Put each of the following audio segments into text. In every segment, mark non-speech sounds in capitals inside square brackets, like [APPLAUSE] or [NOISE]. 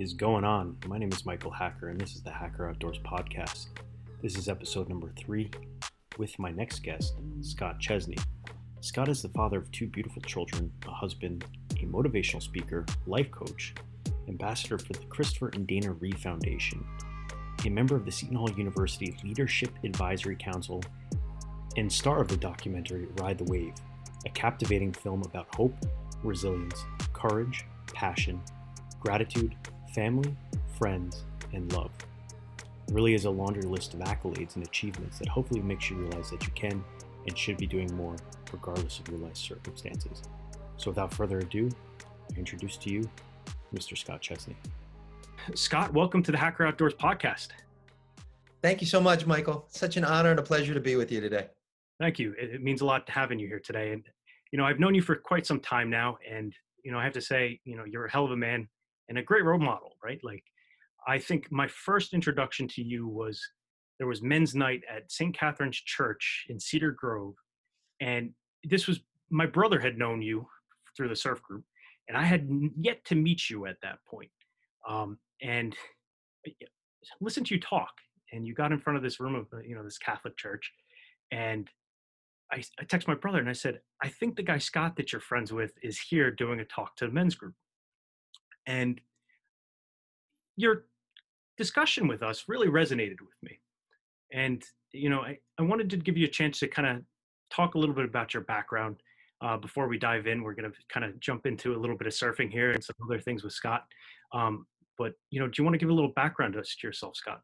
is going on? My name is Michael Hacker, and this is the Hacker Outdoors Podcast. This is episode number three with my next guest, Scott Chesney. Scott is the father of two beautiful children, a husband, a motivational speaker, life coach, ambassador for the Christopher and Dana Reeve Foundation, a member of the Seton Hall University Leadership Advisory Council, and star of the documentary Ride the Wave, a captivating film about hope, resilience, courage, passion, gratitude, family, friends, and love. It really is a laundry list of accolades and achievements that hopefully makes you realize that you can and should be doing more regardless of your life circumstances. So without further ado, I introduce to you Mr. Scott Chesney. Scott, welcome to the Hacker Outdoors podcast. Thank you so much, Michael. Such an honor and a pleasure to be with you today. Thank you. It means a lot to having you here today. And, you know, I've known you for quite some time now. And, you know, I have to say, you know, you're a hell of a man and a great role model, right? Like, I think my first introduction to you was there was men's night at St. Catherine's Church in Cedar Grove. And this was my brother had known you through the surf group, and I had yet to meet you at that point. Um, and listen to you talk, and you got in front of this room of uh, you know this Catholic church, and I, I text my brother and I said, I think the guy Scott that you're friends with is here doing a talk to the men's group. And your discussion with us really resonated with me. And, you know, I, I wanted to give you a chance to kind of talk a little bit about your background. Uh, before we dive in, we're going to kind of jump into a little bit of surfing here and some other things with Scott. Um, but, you know, do you want to give a little background to yourself, Scott?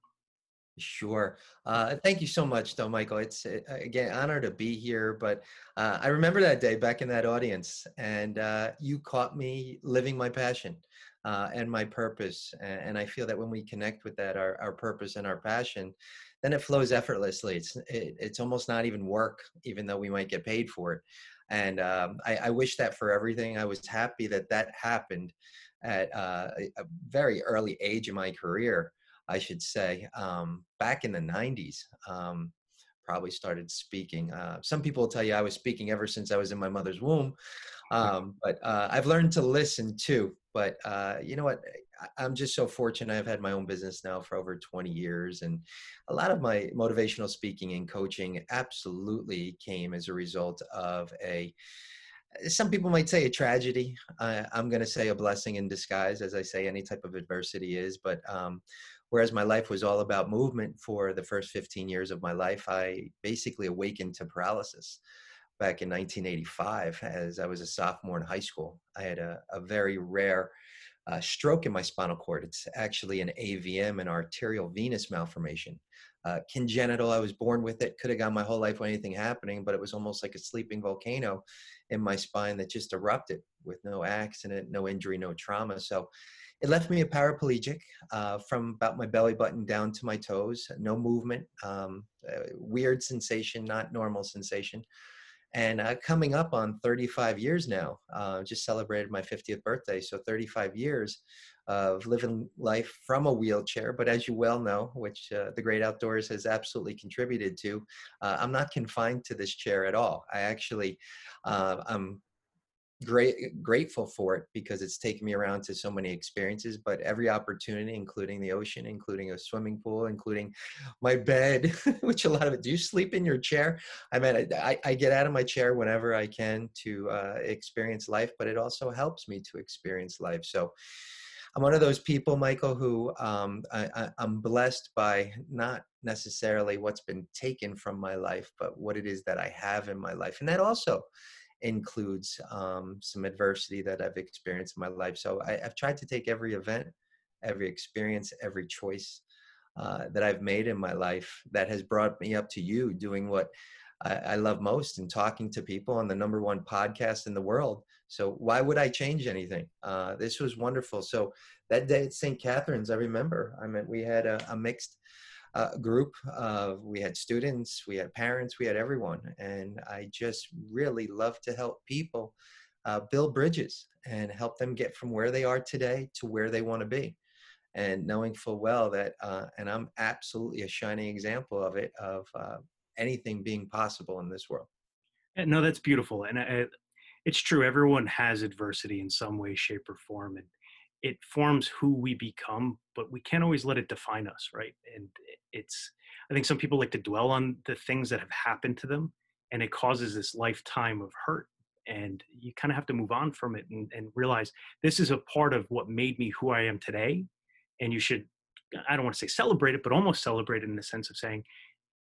Sure. Uh, thank you so much, though, Michael. It's uh, again honor to be here. But uh, I remember that day back in that audience, and uh, you caught me living my passion uh, and my purpose. And, I feel that when we connect with that, our, our purpose and our passion, then it flows effortlessly. It's it, it's almost not even work, even though we might get paid for it. And um, I, I, wish that for everything. I was happy that that happened at uh, a very early age in my career, I should say, um, back in the '90s. Um, probably started speaking. Uh, some people will tell you I was speaking ever since I was in my mother's womb, um, but uh, I've learned to listen too. But uh, you know what? I'm just so fortunate. I've had my own business now for over 20 years, and a lot of my motivational speaking and coaching absolutely came as a result of a. Some people might say a tragedy. I'm going to say a blessing in disguise, as I say any type of adversity is. But um, whereas my life was all about movement for the first 15 years of my life, I basically awakened to paralysis back in 1985 as I was a sophomore in high school. I had a, a very rare uh, stroke in my spinal cord. It's actually an AVM, an arterial venous malformation. Uh, congenital, I was born with it, could have gone my whole life with anything happening, but it was almost like a sleeping volcano in my spine that just erupted with no accident, no injury, no trauma. So it left me a paraplegic uh, from about my belly button down to my toes, no movement, um, uh, weird sensation, not normal sensation and uh, coming up on 35 years now uh, just celebrated my 50th birthday so 35 years of living life from a wheelchair but as you well know which uh, the great outdoors has absolutely contributed to uh, i'm not confined to this chair at all. I actually uh, i'm great grateful for it because it's taken me around to so many experiences but every opportunity including the ocean including a swimming pool including my bed [LAUGHS] which a lot of it do you sleep in your chair? I mean i, I get out of my chair whenever i can to uh, experience life but it also helps me to experience life. So i'm one of those people michael who um, I, i'm blessed by not necessarily what's been taken from my life but what it is that i have in my life. And that also includes um, some adversity that I've experienced in my life. So I, have tried to take every event, every experience, every choice uh, that I've made in my life that has brought me up to you doing what I, I love most and talking to people on the number one podcast in the world. So why would I change anything? Uh, this was wonderful. So that day at St. Catherine's, I remember, I mean, we had a, a mixed uh, group. Uh, we had students, we had parents, we had everyone. And I just really love to help people uh, build bridges and help them get from where they are today to where they want to be. And knowing full well that, uh, and I'm absolutely a shining example of it, of uh, anything being possible in this world. No, that's beautiful. And I, it's true. Everyone has adversity in some way, shape, or form. And it forms who we become, but we can't always let it define us, right? And it's, I think some people like to dwell on the things that have happened to them, and it causes this lifetime of hurt. And you kind of have to move on from it and, and realize this is a part of what made me who I am today. And you should, I don't want to say celebrate it, but almost celebrate it in the sense of saying,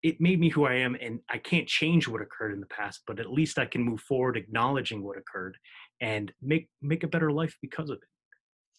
it made me who I am, and I can't change what occurred in the past, but at least I can move forward, acknowledging what occurred, and make make a better life because of it.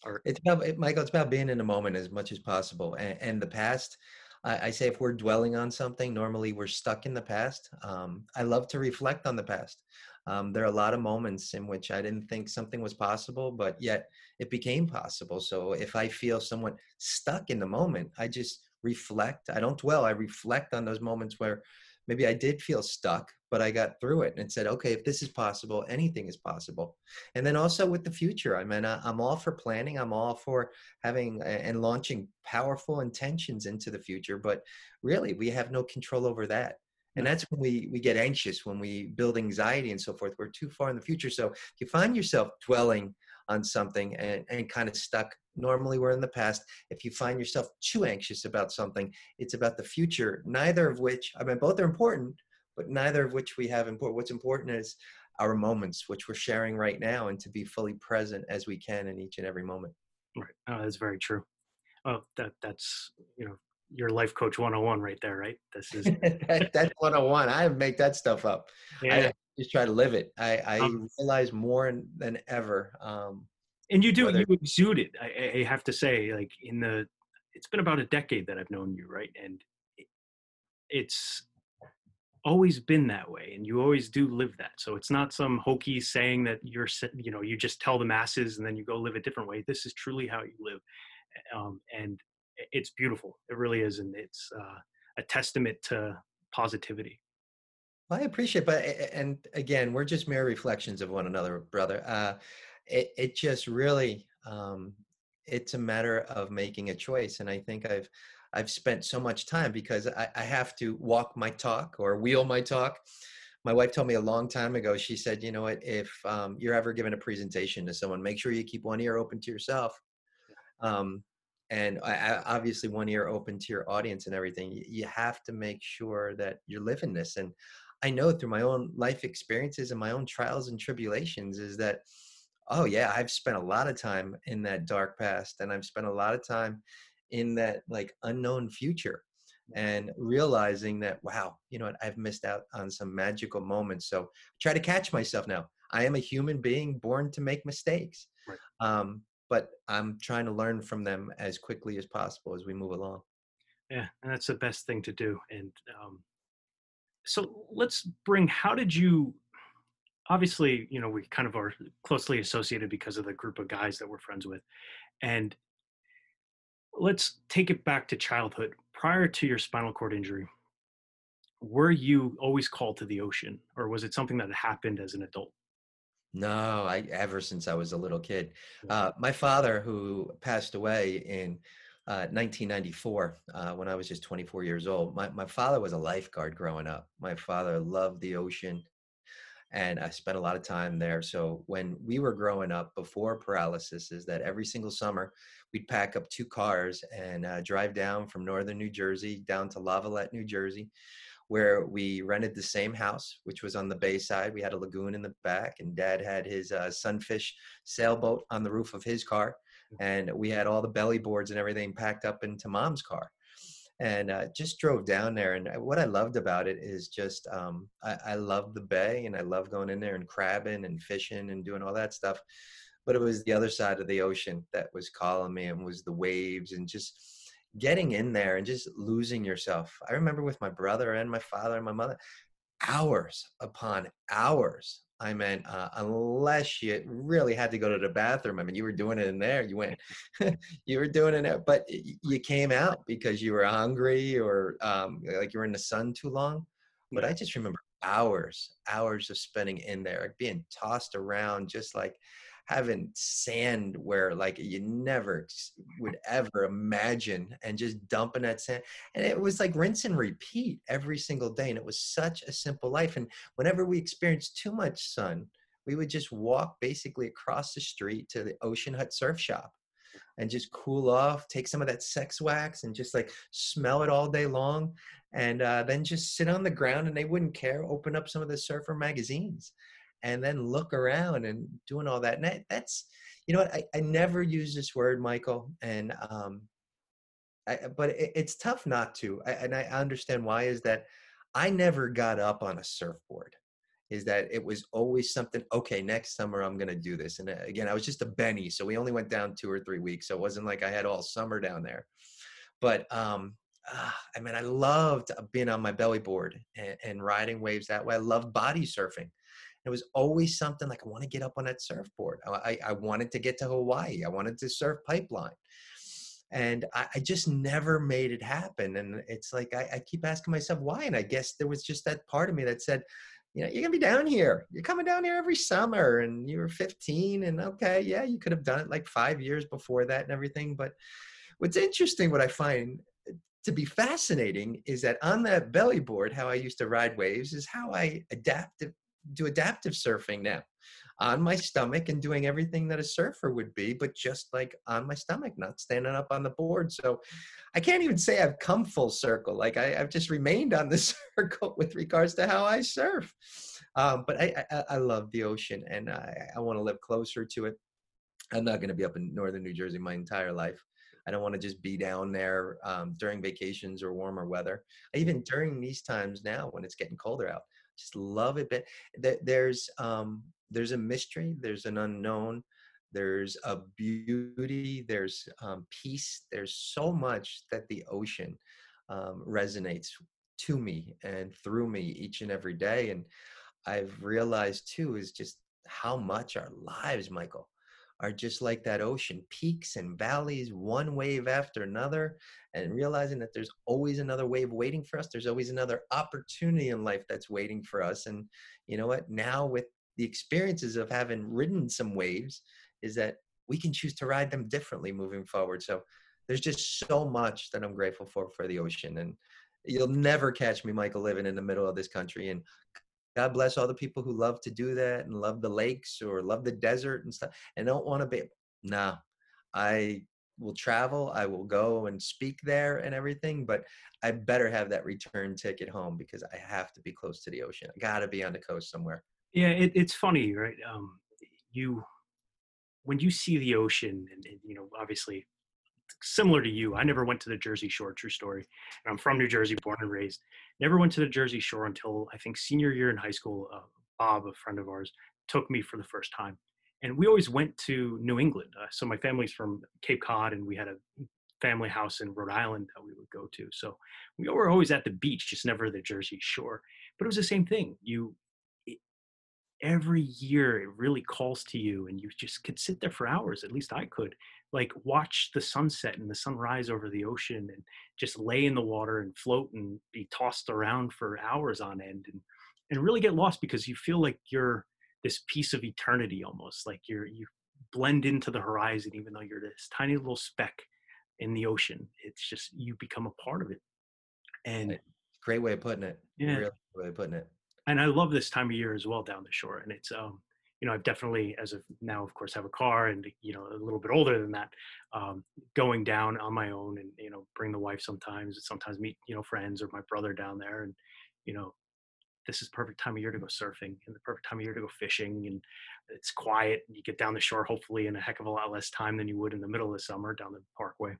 Or, it's about Michael. It's about being in the moment as much as possible, and, and the past. I, I, say if we're dwelling on something, normally we're stuck in the past. Um, I love to reflect on the past. Um, there are a lot of moments in which I didn't think something was possible, but yet it became possible. So if I feel somewhat stuck in the moment, I just reflect. I don't dwell. I reflect on those moments where maybe I did feel stuck, but I got through it and said, okay, if this is possible, anything is possible. And then also with the future, I mean, I'm all for planning. I'm all for having and launching powerful intentions into the future, but really we have no control over that. And that's when we, we get anxious, when we build anxiety and so forth. We're too far in the future. So if you find yourself dwelling on something and, and kind of stuck normally we're in the past if you find yourself too anxious about something it's about the future neither of which i mean both are important but neither of which we have important what's important is our moments which we're sharing right now and to be fully present as we can in each and every moment. Right. Oh, that's very true. Oh that that's you know your life coach 101 right there right? This is that, [LAUGHS] that's 101 i make that stuff up. Yeah. i just try to live it. I, I um, realize more than ever um, and you do whether, you exude it I, I, have to say like in the it's been about a decade that i've known you right? And it's always been that way and you always do live that. So it's not some hokey saying that you're you know you just tell the masses and then you go live a different way. This is truly how you live um, and it's beautiful. It really is and it's uh, a testament to positivity. Well, I appreciate, but and again, we're just mere reflections of one another, brother. Uh, it, it just really um, it's a matter of making a choice and i think i've i've spent so much time because I, I have to walk my talk or wheel my talk. My wife told me a long time ago she said you know what? If um, you're ever giving a presentation to someone make sure you keep one ear open to yourself. Um, and I, obviously one ear open to your audience and everything. You, you have to make sure that you're living this. And i know through my own life experiences and my own trials and tribulations is that oh yeah i've spent a lot of time in that dark past and i've spent a lot of time in that like unknown future and realizing that wow you know what i've missed out on some magical moments so try to catch myself now i am a human being born to make mistakes right. um, but i'm trying to learn from them as quickly as possible as we move along yeah and that's the best thing to do and um, so let's bring how did you obviously, you know, we kind of are closely associated because of the group of guys that we're friends with. And let's take it back to childhood. Prior to your spinal cord injury, were you always called to the ocean or was it something that happened as an adult? No, I ever since I was a little kid. Uh, my father, who passed away in uh, 1994, uh, when I was just 24 years old, my, my father was a lifeguard growing up. My father loved the ocean and I spent a lot of time there. So when we were growing up before paralysis, is that every single summer we'd pack up two cars and uh, drive down from northern New Jersey down to Lavallette, New Jersey, where we rented the same house, which was on the bay side. We had a lagoon in the back, and Dad had his uh, sunfish sailboat on the roof of his car, mm. and we had all the belly boards and everything packed up into Mom's car and uh, just drove down there. And uh, what I loved about it is just um, I, I love the bay and I love going in there and crabbing and fishing and doing all that stuff. But it was the other side of the ocean that was calling me and was the waves and just getting in there and just losing yourself. I remember with my brother and my father and my mother, hours upon hours I meant uh, unless you really had to go to the bathroom. I mean, you were doing it in there. You went, [LAUGHS] you were doing it, there, but you came out because you were hungry or um, like you were in the sun too long. But I just remember hours, hours of spending in there, being tossed around, just like having sand where like you never would ever imagine and just dumping that sand and it was like rinse and repeat every single day and it was such a simple life and whenever we experienced too much sun we would just walk basically across the street to the ocean hut surf shop and just cool off, take some of that sex wax and just like smell it all day long. And uh, then just sit on the ground and they wouldn't care. Open up some of the surfer magazines and then look around and doing all that. And that, that's, you know what, I, I never use this word, Michael. And, um, I, but it, it's tough not to. I, and I understand why is that I never got up on a surfboard is that it was always something okay next summer i'm going to do this and uh, again i was just a benny so we only went down two or three weeks so it wasn't like i had all summer down there but um uh, i mean i loved being on my belly board and, and riding waves that way i loved body surfing it was always something like i want to get up on that surfboard I, I wanted to get to hawaii i wanted to surf pipeline and I, I, just never made it happen and it's like I, I, keep asking myself why and i guess there was just that part of me that said you know, you're gonna be down here. You're coming down here every summer, and you were 15, and okay, yeah, you could have done it like five years before that and everything. But what's interesting, what I find to be fascinating, is that on that belly board, how I used to ride waves, is how I adapt do adaptive surfing now on my stomach and doing everything that a surfer would be, but just like on my stomach, not standing up on the board. So I can't even say I've come full circle. Like I, have just remained on the [LAUGHS] circle with regards to how I surf. Um, but I, I, I, love the ocean and I, I want to live closer to it. I'm not going to be up in northern New Jersey my entire life. I don't want to just be down there um, during vacations or warmer weather. Even during these times now when it's getting colder out, just love it. But there's um, there's a mystery, there's an unknown, there's a beauty, there's um, peace, there's so much that the ocean um, resonates to me and through me each and every day. And I've realized too is just how much our lives, Michael, are just like that ocean peaks and valleys, one wave after another, and realizing that there's always another wave waiting for us. There's always another opportunity in life that's waiting for us. And you know what? Now, with the experiences of having ridden some waves is that we can choose to ride them differently moving forward. So there's just so much that I'm grateful for for the ocean. And you'll never catch me, Michael, living in the middle of this country. And God bless all the people who love to do that and love the lakes or love the desert and stuff and don't want to be. Nah, I will travel. I will go and speak there and everything, but I better have that return ticket home because I have to be close to the ocean. I got to be on the coast somewhere. Yeah, it, it's funny, right? Um, you when you see the ocean, and, and, you know, obviously similar to you, I never went to the Jersey Shore. True story. I'm from New Jersey, born and raised. Never went to the Jersey Shore until I think senior year in high school. Uh, Bob, a friend of ours, took me for the first time, and we always went to New England. Uh, so my family's from Cape Cod, and we had a family house in Rhode Island that we would go to. So we were always at the beach, just never the Jersey Shore. But it was the same thing. You every year it really calls to you and you just could sit there for hours at least i could like watch the sunset and the sunrise over the ocean and just lay in the water and float and be tossed around for hours on end and and really get lost because you feel like you're this piece of eternity almost like you're you blend into the horizon even though you're this tiny little speck in the ocean. It's just you become a part of it. And great way of putting it. Yeah. Great way of putting it. And I love this time of year as well down the shore. And it's, um, you know, I've definitely, as of now, of course, have a car and, you know, a little bit older than that, um, going down on my own and, you know, bring the wife sometimes, sometimes meet, you know, friends or my brother down there. And, you know, this is perfect time of year to go surfing and the perfect time of year to go fishing. And it's quiet. You get down the shore, hopefully in a heck of a lot less time than you would in the middle of the summer down the parkway.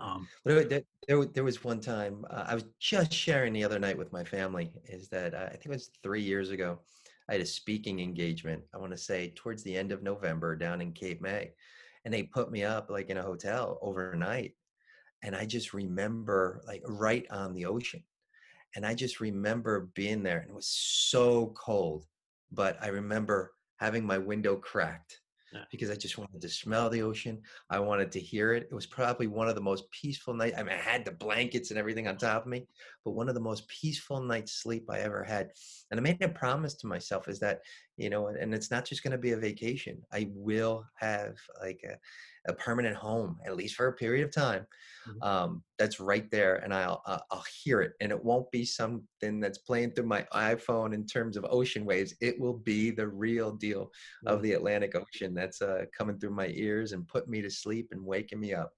Um, there, there, there, was one time uh, I was just sharing the other night with my family. Is that uh, I think it was three years ago. I had a speaking engagement. I want to say towards the end of November down in Cape May, and they put me up like in a hotel overnight. And I just remember like right on the ocean, and I just remember being there, and it was so cold. But I remember having my window cracked because I just wanted to smell the ocean. I wanted to hear it. It was probably one of the most peaceful nights. I mean, I had the blankets and everything on top of me, but one of the most peaceful nights sleep I ever had. And I made a promise to myself is that, you know, and, it's not just going to be a vacation. I will have like a, a permanent home, at least for a period of time. Mhm. Um, that's right there, and I'll I'll I'll hear it, and it won't be something that's playing through my iPhone in terms of ocean waves. It will be the real deal of Mm. the Atlantic Ocean that's uh, coming through my ears and putting me to sleep and waking me up,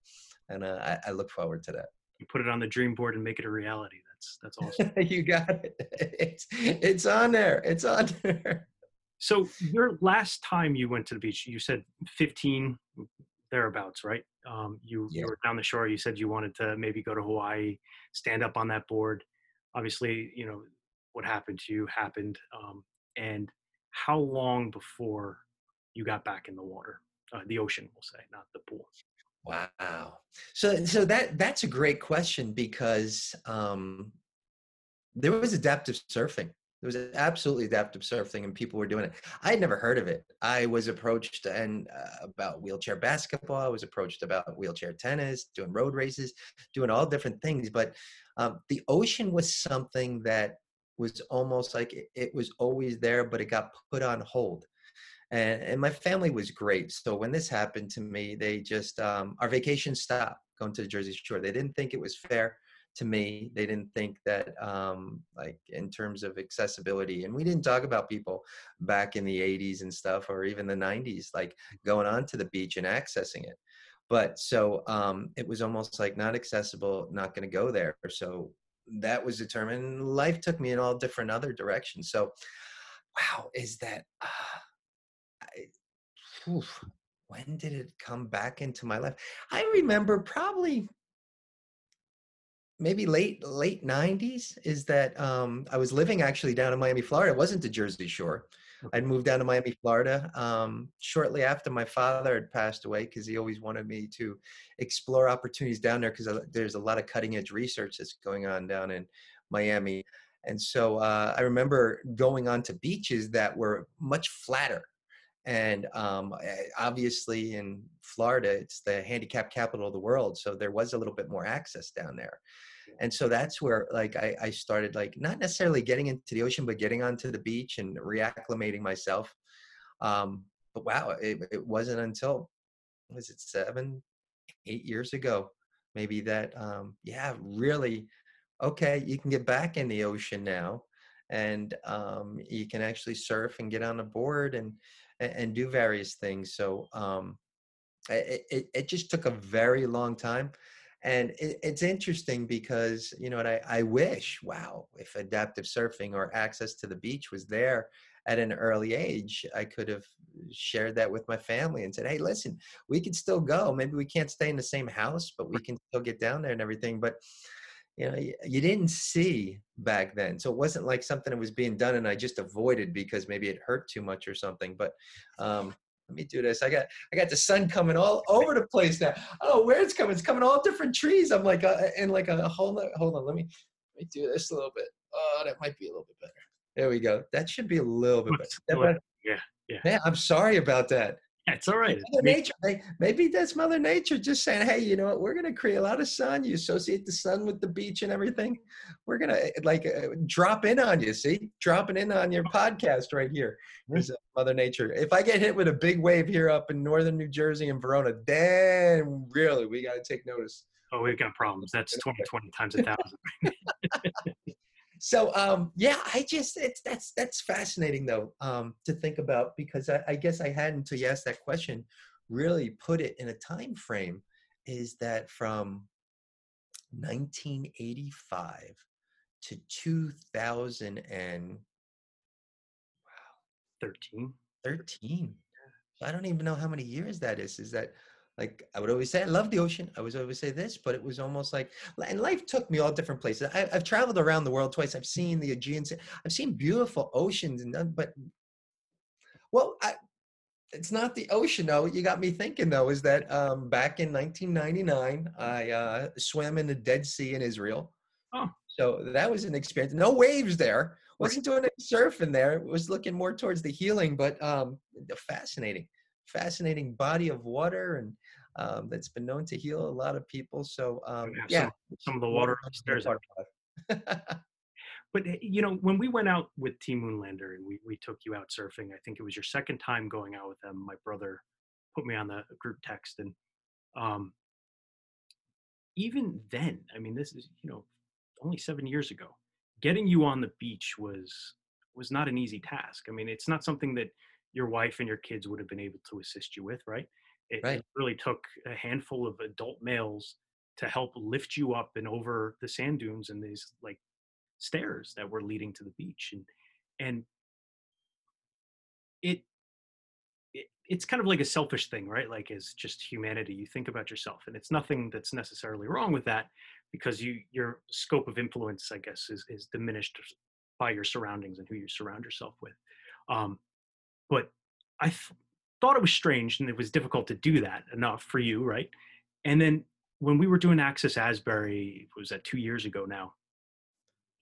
and uh, I, I look forward to that. You put it on the dream board and make it a reality. That's that's awesome. [LAUGHS] you got it. [LAUGHS] It's it's on there. It's on [LAUGHS] there. So your last time you went to the beach, you said 15 thereabouts, right? Um, you Yeah. you were down the shore. You said you wanted to maybe go to Hawaii, stand up on that board. Obviously, you know what happened to you happened. Um, and how long before you got back in the water, uh, the ocean, we'll say, not the pool? Wow. So so that that's a great question because um, there was adaptive surfing. There was absolutely adaptive surfing, and people were doing it. I had never heard of it. I was approached and uh, about wheelchair basketball. I was approached about wheelchair tennis, doing road races, doing all different things. But um, the ocean was something that was almost like it, it was always there, but it got put on hold and and my family was great. So when this happened to me, they just um, our vacation stopped going to the Jersey Shore. They didn't think it was fair to me. They didn't think that um, like in terms of accessibility, and we didn't talk about people back in the '80s and stuff, or even the '90s, like going on to the beach and accessing it. But so um, it was almost like not accessible, not going to go there. So that was determined. Life took me in all different other directions. So, wow, is that? Uh, I, oof, when did it come back into my life? I remember probably maybe late late 90s is that um, I was living actually down in Miami, Florida. It wasn't the Jersey Shore. I'd moved down to Miami, Florida um, shortly after my father had passed away because he always wanted me to explore opportunities down there because there's a lot of cutting edge research that's going on down in Miami. And so uh, I remember going on to beaches that were much flatter and um, obviously in Florida, it's the handicap capital of the world. So there was a little bit more access down there. And so that's where like I, I started like not necessarily getting into the ocean, but getting onto the beach and reacclimating myself. Um, but wow, it, it wasn't until was it seven, eight years ago, maybe that um, yeah, really okay, you can get back in the ocean now and um, you can actually surf and get on a board and and, and do various things. So um, it, it, it just took a very long time. And it, it's interesting because, you know, I, I wish, wow, if adaptive surfing or access to the beach was there at an early age, I could have shared that with my family and said, hey, listen, we can still go. Maybe we can't stay in the same house, but we can still get down there and everything. But you know you didn't see back then so it wasn't like something that was being done and i just avoided because maybe it hurt too much or something but um let me do this i got i got the sun coming all over the place now. Oh where it's coming it's coming all different trees i'm like uh, in like a hold on hold on let me let me do this a little bit. Oh that might be a little bit better. There we go that should be a little bit better. yeah yeah. Man i'm sorry about that it's all right. Mother nature, maybe that's Mother Nature just saying, "Hey, you know what? We're going to create a lot of sun. You associate the sun with the beach and everything. We're going to eh, like uh, drop in on you. See, dropping in on your podcast right here. Mm-hmm. There's uh, Mother Nature. If I get hit with a big wave here up in northern New Jersey and Verona, then really we got to take notice. Oh, we've got problems. That's [LAUGHS] 2020 times a thousand. [LAUGHS] so um, yeah, I just it's that's that's fascinating though um, to think about because I, I guess I hadn't until you asked that question really put it in a time frame. Is that from 1985 to 2000 and wow 13 13 i don't even know how many years that is. Is that like i would always say i love the ocean. I would always say this but it was almost like and life took me all different places. I, have traveled around the world twice. I've seen the aegean sea i've seen beautiful oceans and but well I, it's not the ocean though. You got me thinking though is that um, back in 1999 i uh, swam in the dead sea in israel. Oh. so that was an experience. No waves there. Wasn't doing any surfing there. It was looking more towards the healing but um, fascinating fascinating body of water and um, that's been known to heal a lot of people so um, yeah some, some, of the water upstairs [LAUGHS] but eh, you know, when we went out with Team Moonlander and we we took you out surfing, I think it was your second time going out with them. My brother put me on the group text, and um, even then, I mean, this is you know only seven years ago. Getting you on the beach was was not an easy task. I mean, it's not something that your wife and your kids would have been able to assist you with, right? It, Right. really took a handful of adult males to help lift you up and over the sand dunes and these like stairs that were leading to the beach and and it, it it's kind of like a selfish thing right like as just humanity you think about yourself and it's nothing that's necessarily wrong with that because you your scope of influence i guess is is diminished by your surroundings and who you surround yourself with um but i th- thought it was strange and it was difficult to do that enough for you right and then when we were doing access asbury was that two years ago now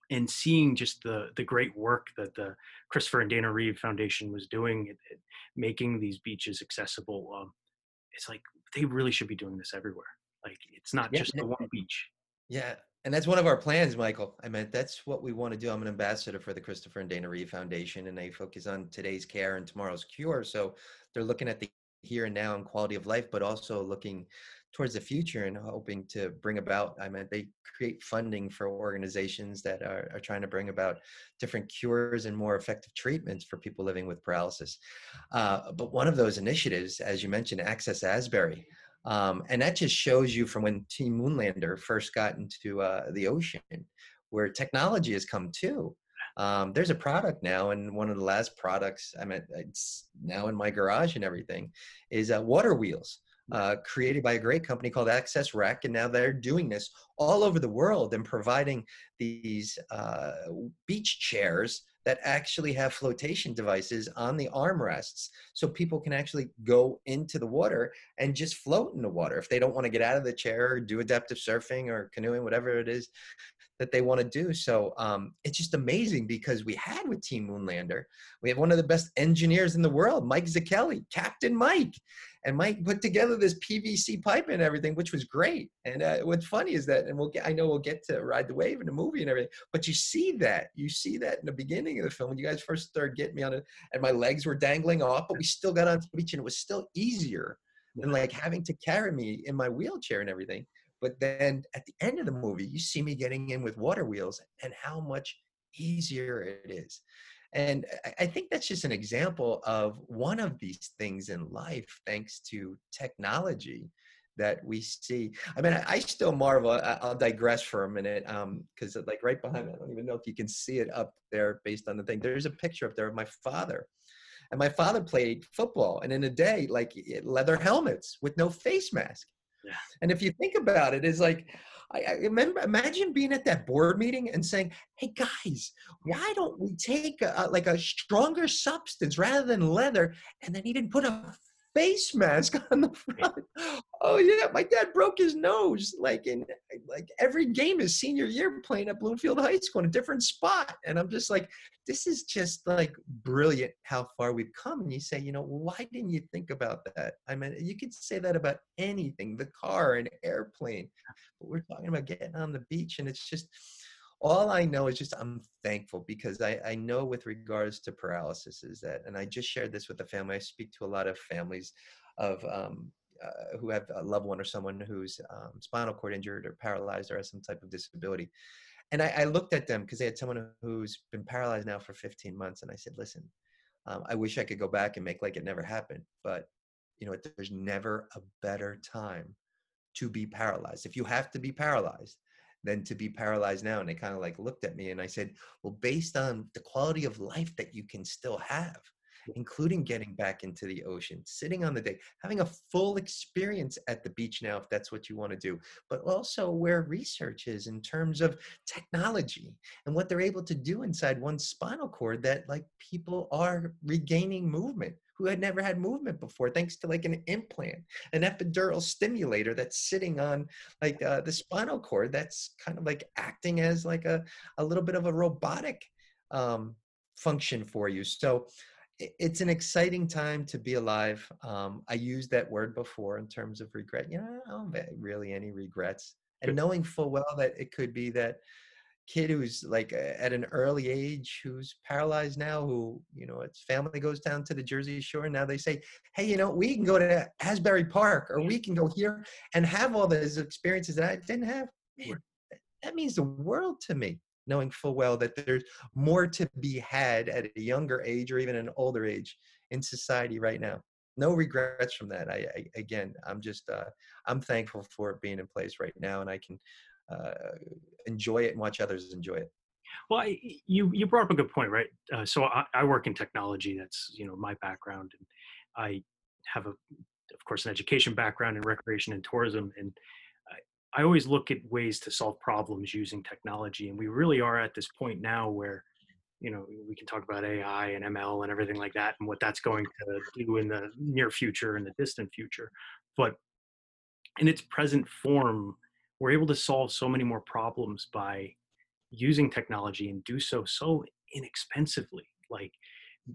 and seeing just the the great work that the Christopher and Dana Reeve Foundation was doing, at, at making these beaches accessible. Um, it's like they really should be doing this everywhere. Like it's not Yeah, just the one beach. Yeah, and that's one of our plans, Michael. I mean, that's what we want to do. I'm an ambassador for the Christopher and Dana Reeve Foundation, and they focus on today's care and tomorrow's cure. So they're looking at the here and now and quality of life, but also looking towards the future and hoping to bring about. I mean, they create funding for organizations that are, are trying to bring about different cures and more effective treatments for people living with paralysis. Uh, but one of those initiatives, as you mentioned, Access Asbury. Um, and that just shows you from when Team Moonlander first got into uh, the ocean, where technology has come too. Um, there's a product now, and one of the last products, I mean, it's now in my garage and everything, is uh, water wheels. Uh, created by a great company called Access Rec, and now they're doing this all over the world and providing these uh, beach chairs that actually have flotation devices on the armrests so people can actually go into the water and just float in the water. If they don't want to get out of the chair or do adaptive surfing or canoeing whatever it is that they want to do. So um, it's just amazing because we had with team moonlander we have one of the best engineers in the world mike Zakelli, captain mike and mike put together this pvc pipe and everything which was great. And uh, what's funny is that and we'll get i know we'll get to ride the wave in the movie and everything but you see that you see that in the beginning of the film when you guys first started getting me on it and my legs were dangling off but we still got on the beach and it was still easier than like having to carry me in my wheelchair and everything. But then at the end of the movie you see me getting in with water wheels and how much easier it is and I- think that's just an example of one of these things in life, thanks to technology that we see. I mean, I, I still marvel. I, I'll digress for a minute um, because, uh, like, right behind me, I don't even know if you can see it up there based on the thing. There's a picture up there of my father. And my father played football, and in a day, like leather helmets with no face mask. Yeah. And if you think about it, it's like I, I remember imagine being at that board meeting and saying, "Hey guys, why don't we take a, like a stronger substance rather than leather? And then even put a face mask [LAUGHS] on the front oh yeah my dad broke his nose like in like every game his senior year playing at bloomfield high school in a different spot and i'm just like this is just like brilliant how far we've come and you say you know why didn't you think about that i mean you could say that about anything the car an airplane but we're talking about getting on the beach and it's just all I know is just I'm thankful because I, I know with regards to paralysis is that, and I just shared this with the family. I speak to a lot of families of um, uh, who have a loved one or someone who's um, spinal cord injured or paralyzed or has some type of disability. And I, I looked at them because they had someone who's been paralyzed now for 15 months. And I said, listen, um, I wish I could go back and make like it never happened. But, you know, there's never a better time to be paralyzed. If you have to be paralyzed, than to be paralyzed now. And they kind of like looked at me and I said, well, based on the quality of life that you can still have, including getting back into the ocean, sitting on the deck, having a full experience at the beach now, if that's what you want to do, but also where research is in terms of technology and what they're able to do inside one spinal cord that like people are regaining movement who had never had movement before thanks to like an implant an epidural stimulator that's sitting on like uh, the spinal cord that's kind of like acting as like a, a little bit of a robotic um, function for you. So it's an exciting time to be alive. Um, i used that word before in terms of regret you know i don't have really any regrets. And knowing full well that it could be that kid who's like at an early age who's paralyzed now who you know its family goes down to the jersey shore and now they say hey you know we can go to asbury park or we can go here and have all those experiences that i didn't have. Man, that means the world to me knowing full well that there's more to be had at a younger age or even an older age in society right now no regrets from that i, I again i'm just uh, i'm thankful for it being in place right now and i can uh, enjoy it and watch others enjoy it. Well, I, you you brought up a good point, right? Uh, so I, I, work in technology. That's you know my background, and I have a, of course, an education background in recreation and tourism, and I, always look at ways to solve problems using technology. And we really are at this point now where, you know, we can talk about AI and ML and everything like that, and what that's going to do in the near future and the distant future. But in its present form, we're able to solve so many more problems by using technology and do so so inexpensively like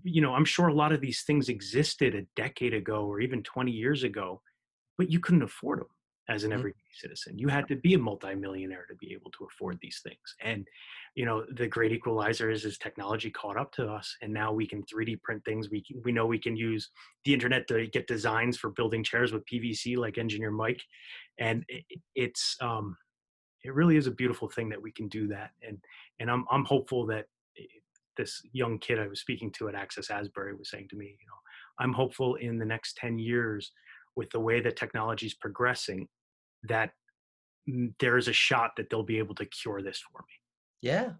you know i'm sure a lot of these things existed a decade ago or even 20 years ago but you couldn't afford them as an mm-hmm. everyday citizen. You had to be a multimillionaire to be able to afford these things. And you know the great equalizer is as technology caught up to us and now we can 3d print things. We can, we know we can use the internet to get designs for building chairs with pvc like engineer mike. And it, it's um it really is a beautiful thing that we can do that. And and i'm i'm hopeful that this young kid i was speaking to at access asbury was saying to me you know i'm hopeful in the next 10 years with the way that technology is progressing that there is a shot that they'll be able to cure this for me. Yeah.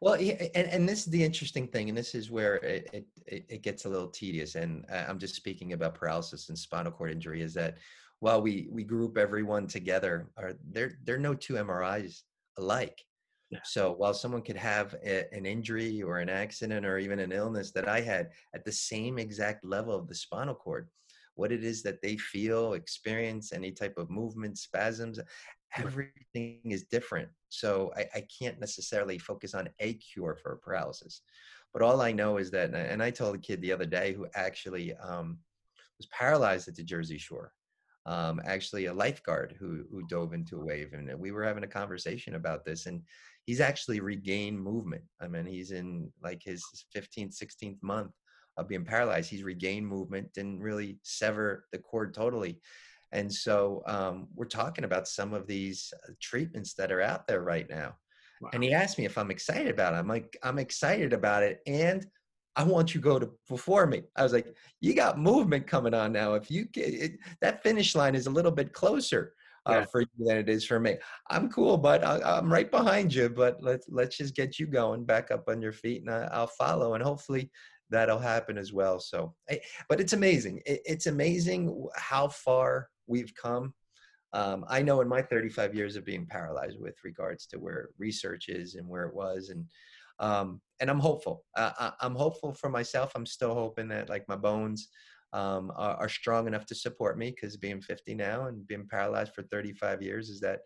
Well, and, and this is the interesting thing, and this is where it, it, it gets a little tedious. And I'm just speaking about paralysis and spinal cord injury. Is that while we we group everyone together, are there there are no two MRIs alike. Yeah. So while someone could have a, an injury or an accident or even an illness that I had at the same exact level of the spinal cord, what it is that they feel, experience, any type of movement, spasms, everything is different. So I, I, can't necessarily focus on a cure for paralysis. But all I know is that, and I told a kid the other day who actually um, was paralyzed at the Jersey Shore, um, actually a lifeguard who who dove into a wave, and we were having a conversation about this, and he's actually regained movement. I mean, he's in like his 15th, 16th month of being paralyzed. He's regained movement, didn't really sever the cord totally. And so um, we're talking about some of these uh, treatments that are out there right now. Wow. And he asked me if I'm excited about it. I'm like, I'm excited about it. And I want you to go to before me. I was like, you got movement coming on now. If you get it, that finish line is a little bit closer uh, yeah. for you than it is for me. I'm cool, but I, am right behind you. But let's let's just get you going back up on your feet, and I, will follow. And hopefully, that'll happen as well. So, but it's amazing. it's amazing how far we've come. Um, I know in my 35 years of being paralyzed with regards to where research is and where it was, and um, and I'm hopeful. Uh, I'm hopeful for myself. I'm still hoping that like my bones um, are, are, strong enough to support me because being 50 now and being paralyzed for 35 years is that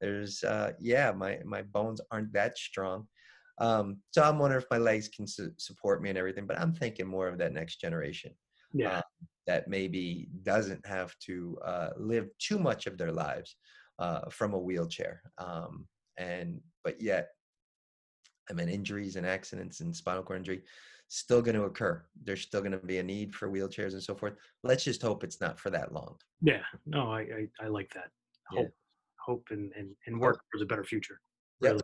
there's uh, yeah my my bones aren't that strong um, so I'm wondering if my legs can su- support me and everything, but I'm thinking more of that next generation. Yeah. Uh, that maybe doesn't have to uh, live too much of their lives uh, from a wheelchair. Um, and, but yet, I mean, injuries and accidents and spinal cord injury still going to occur. There's still going to be a need for wheelchairs and so forth. Let's just hope it's not for that long. Yeah. No, I, I, I like that. Hope, yeah. hope and, and, and work towards a better future. Yep.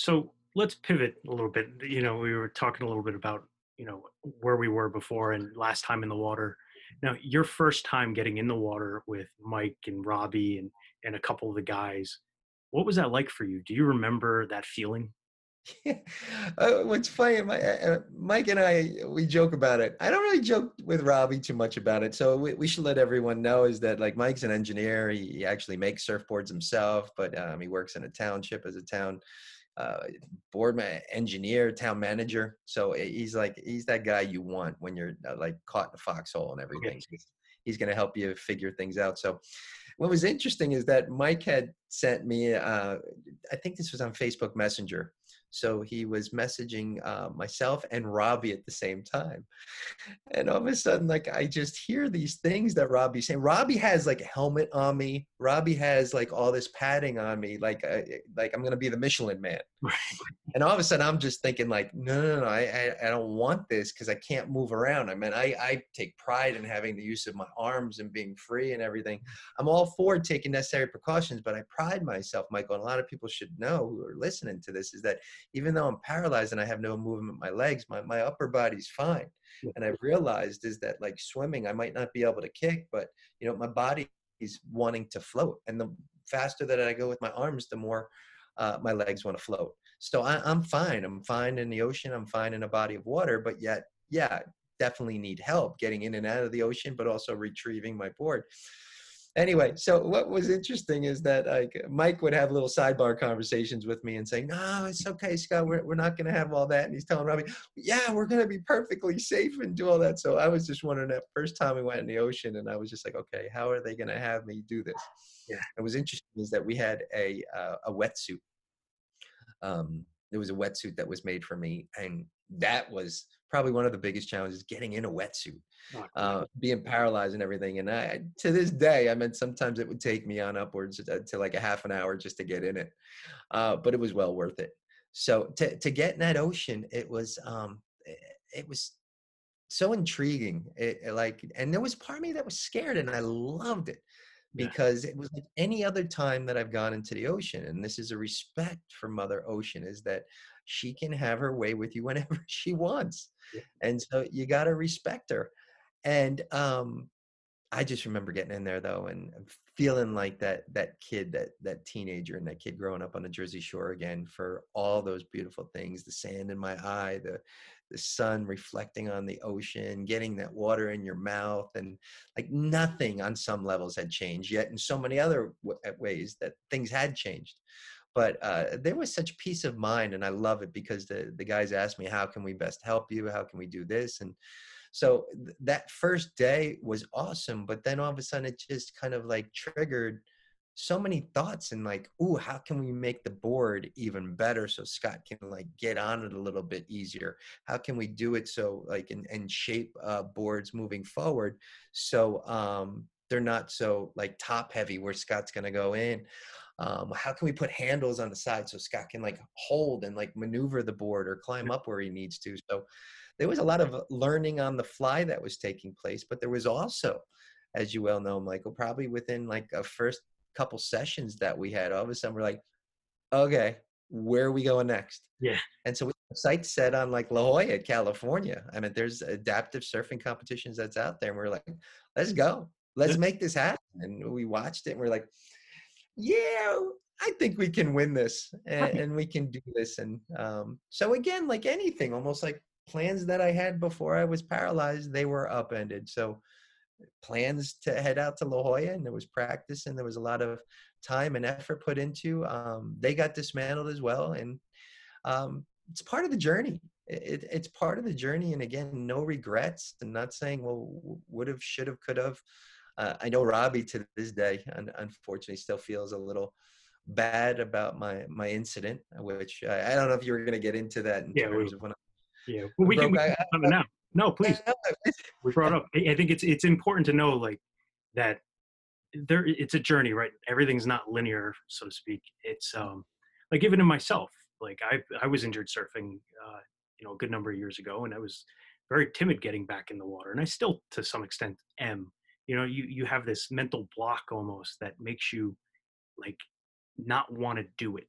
So let's pivot a little bit. You know, we were talking a little bit about, you know, where we were before and last time in the water. Now, your first time getting in the water with Mike and Robbie and, and a couple of the guys, what was that like for you? Do you remember that feeling? Yeah. Uh, what's funny, my, uh, uh, Mike and I, we joke about it. I don't really joke with Robbie too much about it. So we, we should let everyone know is that like Mike's an engineer. He, he actually makes surfboards himself, but um, he works in a township as a town uh, board man, engineer, town manager. So eh, he's like he's that guy you want when you're uh, like caught in a foxhole and everything. He's, he's going to help you figure things out. So what was interesting is that Mike had sent me. Uh, I think this was on Facebook Messenger. So he was messaging uh, myself and Robbie at the same time. And all of a sudden, like, I just hear these things that Robbie's saying. Robbie has like a helmet on me. Robbie has like all this padding on me. Like, uh, like I'm going to be the Michelin man. [LAUGHS] And all of a sudden, I'm just thinking, like, no, no, no, I, I, I don't want this because I can't move around. I mean, I, I take pride in having the use of my arms and being free and everything. I'm all for taking necessary precautions, but I pride myself, Michael, and a lot of people should know who are listening to this is that even though I'm paralyzed and I have no movement in my legs, my, my upper body's fine. And I've realized is that like swimming, I might not be able to kick, but you know, my body is wanting to float. And the faster that I go with my arms, the more uh, my legs want to float. So I, I'm fine. I'm fine in the ocean. I'm fine in a body of water, but yet, yeah, definitely need help getting in and out of the ocean, but also retrieving my board anyway, so what was interesting is that like Mike would have little sidebar conversations with me and say, "No, it's okay, Scott. We're we're not going to have all that." And he's telling Robbie, "Yeah, we're going to be perfectly safe and do all that." So I was just wondering that first time we went in the ocean, and I was just like, "Okay, how are they going to have me do this?" Yeah. It was interesting is that we had a uh, a wetsuit. Um, there was a wetsuit that was made for me, and that was probably one of the biggest challenges getting in a wetsuit uh, being paralyzed and everything. And I, to this day, I mean, sometimes it would take me on upwards to, to like a half an hour just to get in it, uh, but it was well worth it. So to to get in that ocean, it was um, it was so intriguing. It, it like, and there was part of me that was scared, and I loved it because yeah. it was like any other time that I've gone into the ocean. And this is a respect for Mother Ocean is that she can have her way with you whenever [LAUGHS] she wants. And so you got to respect her. And um i just remember getting in there though and feeling like that that kid that that teenager and that kid growing up on the jersey shore again for all those beautiful things the sand in my eye the the sun reflecting on the ocean getting that water in your mouth and like nothing on some levels had changed yet in so many other w- ways that things had changed but uh, there was such peace of mind and i love it because the, the guys asked me how can we best help you how can we do this and so th- that first day was awesome, but then all of a sudden it just kind of like triggered so many thoughts and like, ooh, how can we make the board even better so Scott can like get on it a little bit easier? How can we do it so like and, and shape uh, boards moving forward so um, they're not so like top heavy where Scott's gonna go in. Um, how can we put handles on the side so Scott can like hold and like maneuver the board or climb up where he needs to? So there was a lot of learning on the fly that was taking place, but there was also, as you well know, Michael, probably within like a first couple sessions that we had, all of a sudden we're like, okay, where are we going next? Yeah. And so we sight set on like La Jolla, California. I mean, there's adaptive surfing competitions that's out there. And we're like, let's go. Let's make this happen. And we watched it and we're like, yeah, I think we can win this and, and we can do this. And um, so again, like anything, almost like plans that I had before I was paralyzed, they were upended. So plans to head out to La Jolla and there was practice and there was a lot of time and effort put into. Um, they got dismantled as well. And um, it's part of the journey. It, it's part of the journey. And again, no regrets. I'm not saying, well, would have, should have, could have. Uh, I know Robbie to this day, unfortunately, still feels a little bad about my my incident, which I, I don't know if you were going to get into that in yeah, terms of when yeah, well, we can, we can [LAUGHS] I, now. [LAUGHS] No, please. We brought up. I think it's it's important to know like that there it's a journey, right? Everything's not linear, so to speak. It's um like even in myself, like I I was injured surfing, uh, you know, a good number of years ago, and I was very timid getting back in the water, and I still to some extent am. You know, you you have this mental block almost that makes you like not want to do it.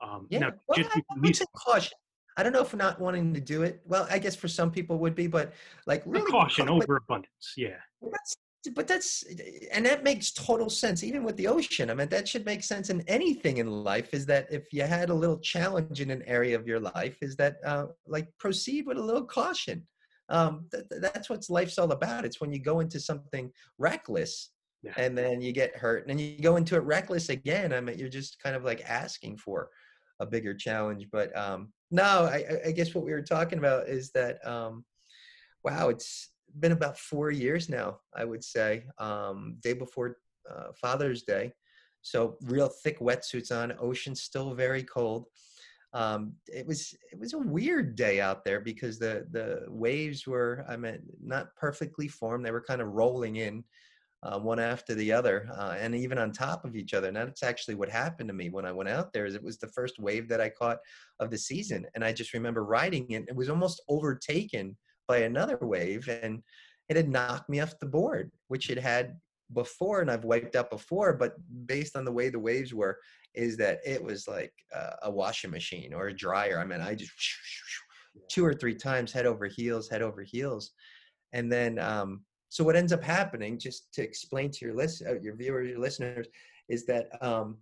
Um, yeah, now, well, just I, caution. I don't know if not wanting to do it. Well, I guess for some people would be, but like really caution over abundance. Yeah. That's, but that's and that makes total sense even with the ocean i mean that should make sense in anything in life is that if you had a little challenge in an area of your life is that uh, like proceed with a little caution um, th- that's what life's all about it's when you go into something reckless yeah. and then you get hurt and then you go into it reckless again i mean you're just kind of like asking for a bigger challenge. But um, no, I, I, guess what we were talking about is that um, wow, it's been about four years now. I would say um, day before uh, Father's Day, So real thick wetsuits on. Ocean's still very cold. Um, it was it was a weird day out there because the the waves were I mean not perfectly formed. They were kind of rolling in uh, one after the other, uh, and even on top of each other. And that's actually what happened to me when I went out there. Is it was the first wave that I caught of the season, and I just remember riding it. It was almost overtaken by another wave, and it had knocked me off the board, which it had before, and I've wiped out before. But based on the way the waves were, is that it was like uh, a washing machine or a dryer. I mean, I just two or three times head over heels, head over heels, and then um, so what ends up happening, just to explain to your list, uh, your viewers, your listeners, is that um,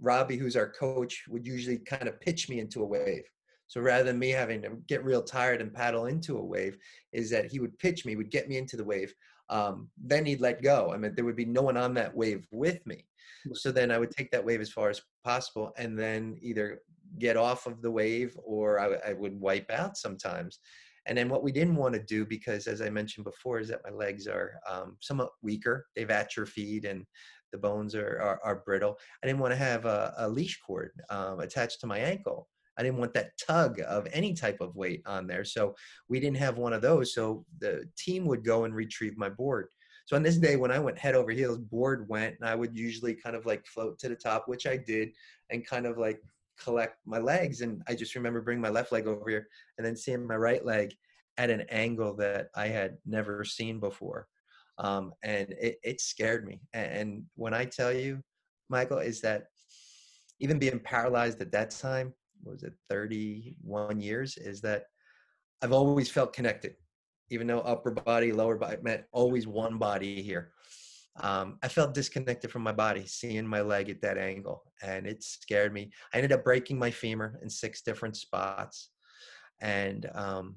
Robbie, who's our coach, would usually kind of pitch me into a wave. So rather than me having to get real tired and paddle into a wave, is that he would pitch me, would get me into the wave. Um, then he'd let go. I mean, there would be no one on that wave with me. So then I would take that wave as far as possible, and then either get off of the wave or I, I would wipe out sometimes. And then what we didn't want to do, because as I mentioned before, is that my legs are um, somewhat weaker. They've atrophied and the bones are, are, are brittle. I didn't want to have a, a leash cord um, attached to my ankle. I didn't want that tug of any type of weight on there. So we didn't have one of those. So the team would go and retrieve my board. So on this day, when I went head over heels, board went, and I would usually kind of like float to the top, which I did, and kind of like collect my legs. And I just remember bringing my left leg over here and then seeing my right leg at an angle that I had never seen before. Um, and it, it scared me. And, and when I tell you, Michael, is that even being paralyzed at that time, was it 31 years, is that I've always felt connected, even though upper body, lower body meant always one body here um, I felt disconnected from my body, seeing my leg at that angle, and it scared me. I ended up breaking my femur in six different spots, and um,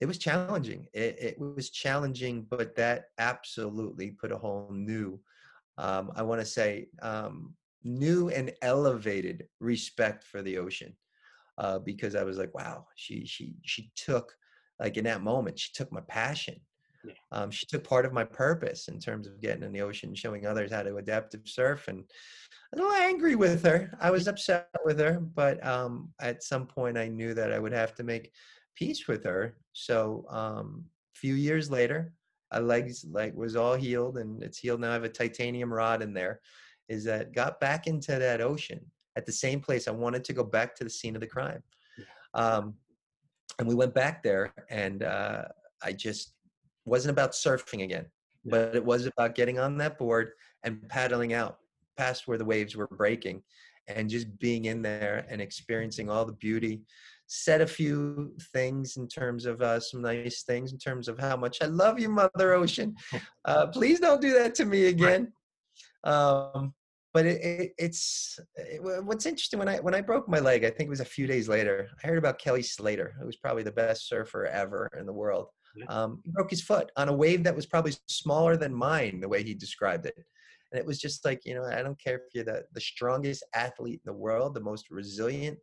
it was challenging. It, it, was challenging, but that absolutely put a whole new, um, I want to say, um, new and elevated respect for the ocean, uh, because I was like, wow, she she she took like in that moment, she took my passion um, she took part of my purpose in terms of getting in the ocean, showing others how to adaptive surf. And I was a little angry with her. I was upset with her, but um, at some point I knew that I would have to make peace with her. So um, a few years later, my legs like was all healed and it's healed now. I have a titanium rod in there. Is that got back into that ocean at the same place I wanted to go back to the scene of the crime. Um, and we went back there and uh, I just wasn't about surfing again, but it was about getting on that board and paddling out past where the waves were breaking and just being in there and experiencing all the beauty. Said a few things in terms of uh, some nice things in terms of how much i love you mother ocean. [LAUGHS] Uh, please don't do that to me again. Um, but it, it, it's it, what's interesting when i when i broke my leg i think it was a few days later i heard about kelly slater who was probably the best surfer ever in the world um, he broke his foot on a wave that was probably smaller than mine, the way he described it. And it was just like, you know, I don't care if you're the, the strongest athlete in the world, the most resilient,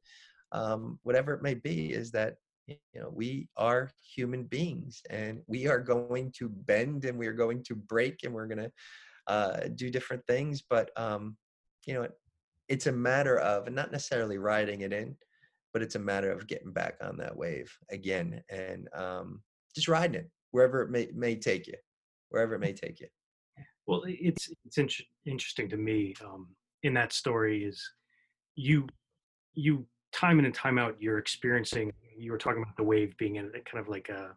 um, whatever it may be, is that, you know, we are human beings and we are going to bend and we are going to break and we're going to uh, do different things. But, um, you know, it's a matter of not necessarily riding it in, but it's a matter of getting back on that wave again. And, um, just riding it wherever it may, may take you, wherever it may take you. Well, it's it's in- interesting to me um, in that story is you you time in and time out you're experiencing. You were talking about the wave being in kind of like a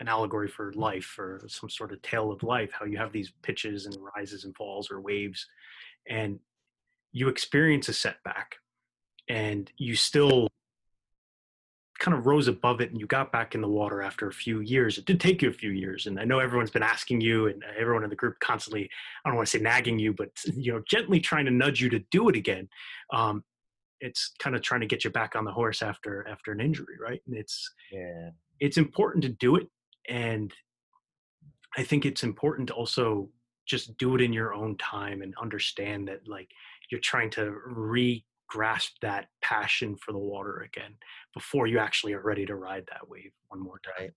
an allegory for life or some sort of tale of life. How you have these pitches and rises and falls or waves, and you experience a setback, and you still kind of rose above it and you got back in the water after a few years. It did take you a few years. And I know everyone's been asking you and everyone in the group constantly, I don't want to say nagging you, but, [LAUGHS] you know, gently trying to nudge you to do it again. Um, it's kind of trying to get you back on the horse after, after an injury. Right. And it's, yeah, it's important to do it. And I think it's important to also just do it in your own time and understand that like you're trying to re grasp that passion for the water again before you actually are ready to ride that wave one more time.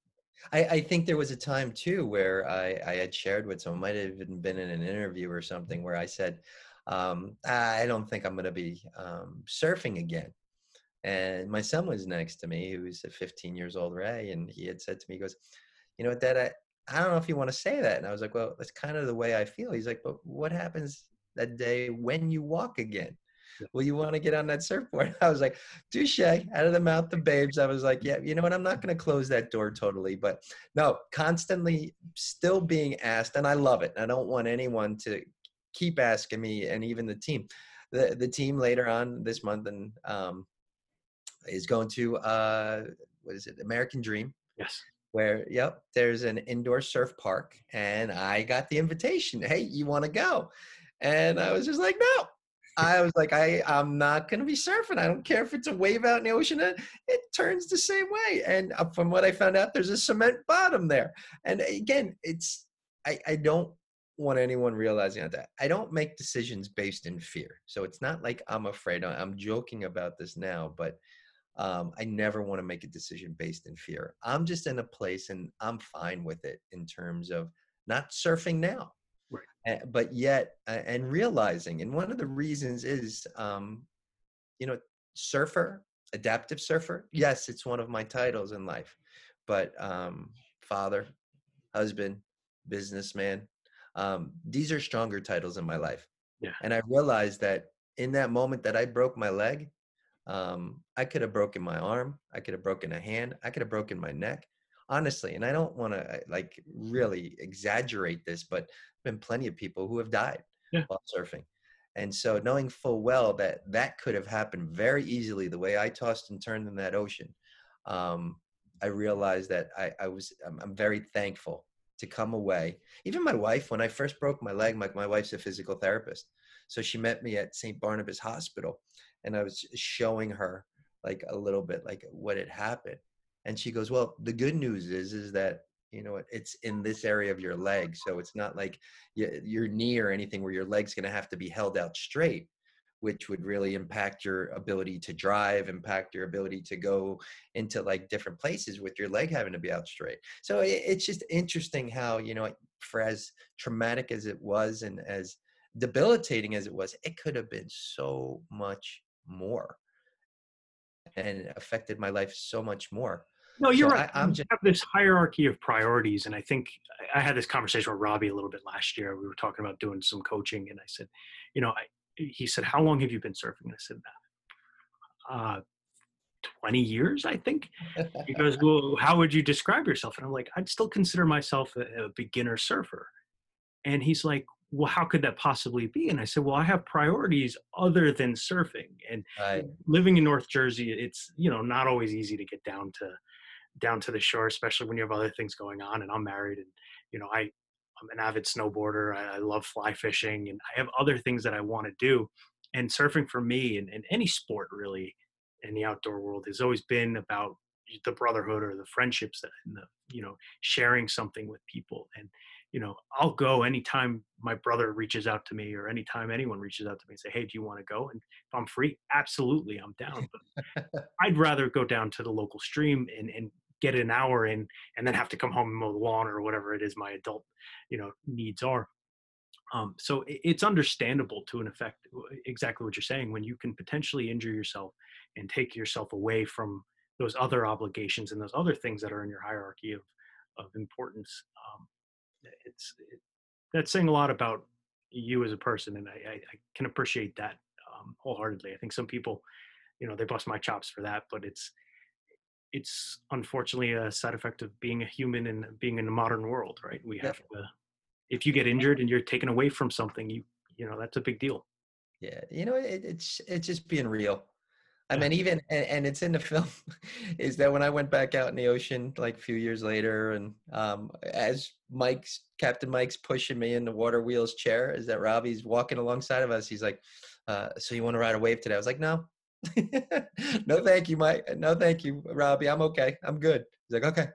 I, I think there was a time too where I, I had shared with someone, might have even been in an interview or something, where I said, um, I don't think I'm going to be um, surfing again. And my son was next to me, who was a 15 years old, Ray, and he had said to me, he goes, "You know, Dad, I, I don't know if you want to say that." And I was like, "Well, that's kind of the way I feel." He's like, "But what happens that day when you walk again?" Will you want to get on that surfboard? [LAUGHS] I was like, touche, out of the mouth of babes. I was like, yeah, you know what? I'm not going to close that door totally. But no, constantly still being asked, and I love it. I don't want anyone to keep asking me, and even the team. The, the team later on this month and um, is going to, uh, what is it, American Dream. Yes where yep there's an indoor surf park and i got the invitation hey you want to go and i was just like no I was like, I, I'm not going to be surfing. I don't care if it's a wave out in the ocean. It, turns the same way. And uh, from what I found out, there's a cement bottom there. And again, it's, I, I don't want anyone realizing that. I don't make decisions based in fear. So it's not like I'm afraid. I'm joking about this now, but um, I never want to make a decision based in fear. I'm just in a place and I'm fine with it in terms of not surfing now but yet and realizing and one of the reasons is um you know surfer adaptive surfer yes it's one of my titles in life but um father husband businessman um these are stronger titles in my life. Yeah. And i realized that in that moment that i broke my leg um i could have broken my arm i could have broken a hand i could have broken my neck honestly and i don't want to like really exaggerate this but been plenty of people who have died yeah. while surfing. And so knowing full well that that could have happened very easily the way i tossed and turned in that ocean um, i realized that i, I was I'm, I'm, very thankful to come away. Even my wife when i first broke my leg my, my wife's a physical therapist so she met me at st barnabas hospital and i was showing her like a little bit like what had happened and she goes well the good news is is that you know it's in this area of your leg so it's not like your knee or anything where your leg's going to have to be held out straight which would really impact your ability to drive impact your ability to go into like different places with your leg having to be out straight. So it's just interesting how you know for as traumatic as it was and as debilitating as it was it could have been so much more and affected my life so much more no, you're so right. I, am just have this hierarchy of priorities, and I think I had this conversation with Robbie a little bit last year. We were talking about doing some coaching, and I said, you know, I, he said, "How long have you been surfing?" And I said, uh, 20 years, I think. He goes, [LAUGHS] Well, how would you describe yourself? And I'm like, I'd still consider myself a, a, beginner surfer. And he's like, Well, how could that possibly be? And I said, Well, I have priorities other than surfing. And right. living in North Jersey, it's, you know, not always easy to get down to down to the shore, especially when you have other things going on. And I'm married, and you know, I I'm an avid snowboarder. I, I love fly fishing, and I have other things that I want to do. And surfing for me, and, and any sport really in the outdoor world, has always been about the brotherhood or the friendships that, and the you know sharing something with people and you know i'll go anytime my brother reaches out to me or anytime anyone reaches out to me and say hey do you want to go? And if i'm free absolutely i'm down but [LAUGHS] i'd rather go down to the local stream and, and get an hour in and then have to come home and mow the lawn or whatever it is my adult you know needs are. Um, so it's understandable to an effect exactly what you're saying when you can potentially injure yourself and take yourself away from those other obligations and those other things that are in your hierarchy of of importance um, it's it, that's saying a lot about you as a person and i, I, I can appreciate that um, wholeheartedly i think some people you know they bust my chops for that but it's it's unfortunately a side effect of being a human and being in the modern world, right? We have to, if you get injured and you're taken away from something, you, you know, that's a big deal. Yeah. You know, it, it's, it's just being real. I mean, even, and, and, it's in the [LAUGHS] film is that when I went back out in the ocean, like a few years later, and um, as Mike's, Captain Mike's pushing me in the water wheels chair, is that Robbie's walking alongside of us. He's like, uh, so you want to ride a wave today? I was like, no, [LAUGHS] no, thank you, Mike. No, thank you, Robbie. I'm okay. I'm good. He's like, okay.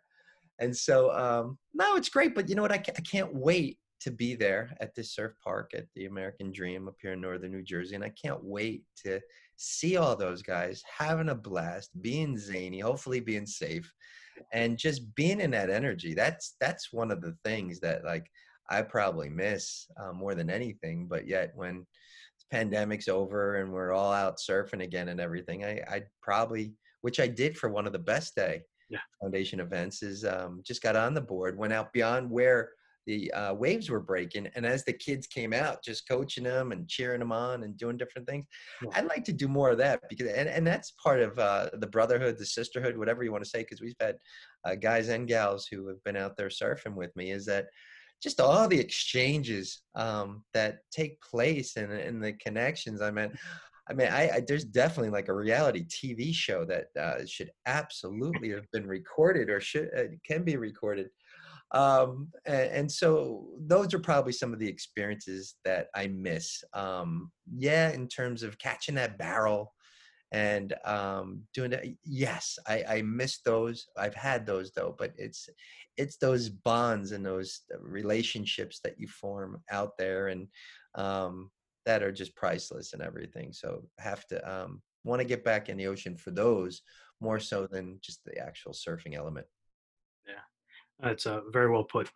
And so, um, no, it's great. But you know what? I can't, I can't wait to be there at this surf park at the American Dream up here in northern New Jersey. And I can't wait to see all those guys having a blast, being zany, hopefully being safe, and just being in that energy. That's that's one of the things that like I probably miss uh, more than anything. But yet, when the pandemic's over and we're all out surfing again and everything, I, I'd probably, which I did for one of the best day Yeah. foundation events, is um, just got on the board, went out beyond where the uh, waves were breaking, and as the kids came out, just coaching them and cheering them on and doing different things. Yeah. I'd like to do more of that because, and, and that's part of uh, the brotherhood, the sisterhood, whatever you want to say, because we've had uh, guys and gals who have been out there surfing with me. Is that just all the exchanges um, that take place and, and the connections. I mean, I mean, I, I there's definitely like a reality TV show that uh, should absolutely have been recorded or should uh, can be recorded. Um, and, and so those are probably some of the experiences that I miss. Um, yeah, in terms of catching that barrel and um, doing that. Yes, I, I miss those. I've had those though, but it's it's those bonds and those relationships that you form out there and um, that are just priceless and everything. So have to um, want to get back in the ocean for those more so than just the actual surfing element. That's uh, very well put.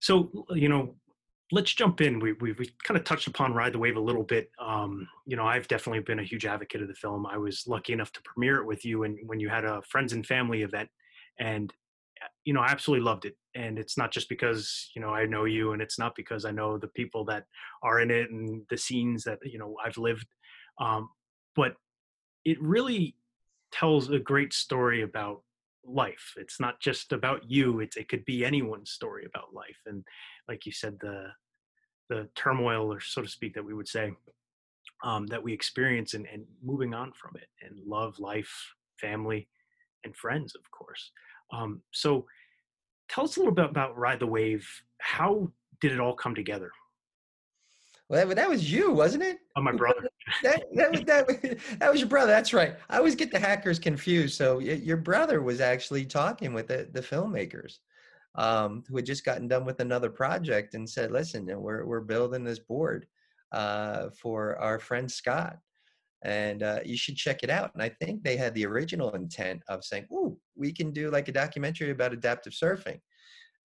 So, you know, let's jump in. We, we, we kind of touched upon Ride the Wave a little bit. Um, you know, I've definitely been a huge advocate of the film. I was lucky enough to premiere it with you and when you had a friends and family event. And, uh, you know, I absolutely loved it. And it's not just because, you know, I know you and it's not because I know the people that are in it and the scenes that, you know, I've lived. Um, but it really tells a great story about life. It's not just about you it's, it could be anyone's story about life and like you said the the turmoil or so to speak that we would say um, that we experience and, and moving on from it and love life family and friends of course. Um, so tell us a little bit about ride the wave. How did it all come together Well, that, that was you, wasn't it? oh my brother [LAUGHS] that, that, was, that, was, that was your brother. That's right. I always get the hackers confused. So your brother was actually talking with the, the filmmakers um, who had just gotten done with another project and said, listen, we're, we're building this board uh, for our friend Scott. And uh, you should check it out. And I think they had the original intent of saying, "Ooh, we can do like a documentary about adaptive surfing."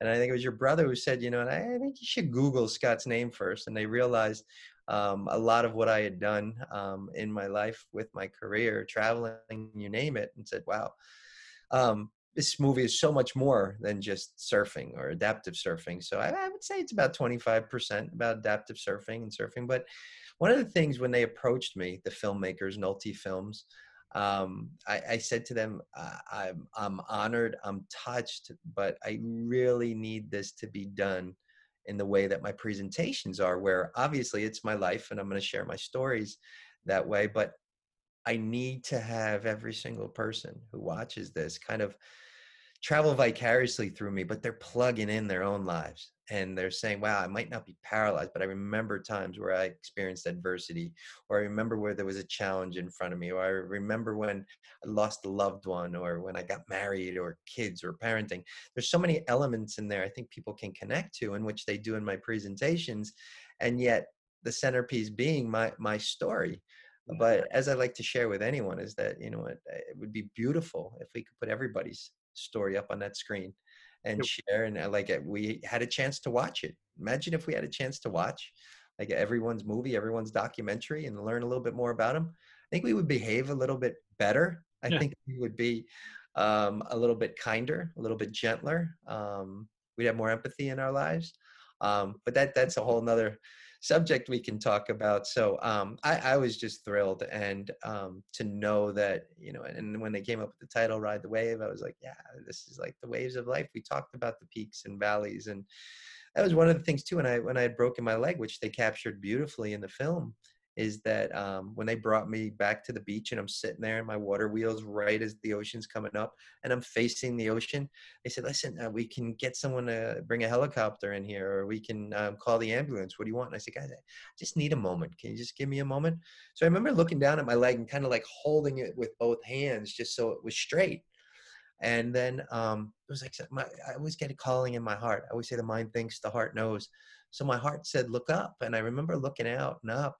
And I think it was your brother who said, "You know, and I think you should Google Scott's name first. And they realized um, a lot of what I had done um, in my life with my career, traveling, you name it, and said, wow, um, this movie is so much more than just surfing or adaptive surfing. So I, I would say it's about 25% about adaptive surfing and surfing. But one of the things when they approached me, the filmmakers, Nolte Films, um, I, I, said to them, I'm, I'm honored, I'm touched, but I really need this to be done in the way that my presentations are, where obviously it's my life and I'm going to share my stories that way. But I need to have every single person who watches this kind of travel vicariously through me, but they're plugging in their own lives and they're saying, wow, I might not be paralyzed, but I remember times where I experienced adversity, or I remember where there was a challenge in front of me, or I remember when I lost a loved one, or when I got married, or kids, or parenting. There's so many elements in there I think people can connect to, in which they do in my presentations, and yet the centerpiece being my my story mm-hmm. but as i like to share with anyone is that you know it, it would be beautiful if we could put everybody's story up on that screen and yep. share and uh, like uh, we had a chance to watch it. Imagine if we had a chance to watch like everyone's movie everyone's documentary and learn a little bit more about them i think we would behave a little bit better. I yeah. think we would be um, a little bit kinder a little bit gentler. Um, we'd have more empathy in our lives. Um, but that that's a whole nother subject we can talk about. So um, I, I, was just thrilled and um, to know that, you know, and when they came up with the title Ride the Wave, I was like, yeah, this is like the waves of life. We talked about the peaks and valleys. And that was one of the things too. When I, when I had broken my leg, which they captured beautifully in the film, is that um, when they brought me back to the beach and I'm sitting there and my water wheels right as the ocean's coming up and I'm facing the ocean, they said, listen, uh, we can get someone to bring a helicopter in here or we can um, call the ambulance. What do you want? And I said, guys, I just need a moment. Can you just give me a moment? So I remember looking down at my leg and kind of like holding it with both hands just so it was straight. And then um, it was like, my, I always get a calling in my heart. I always say the mind thinks, the heart knows. So my heart said, look up. And I remember looking out and up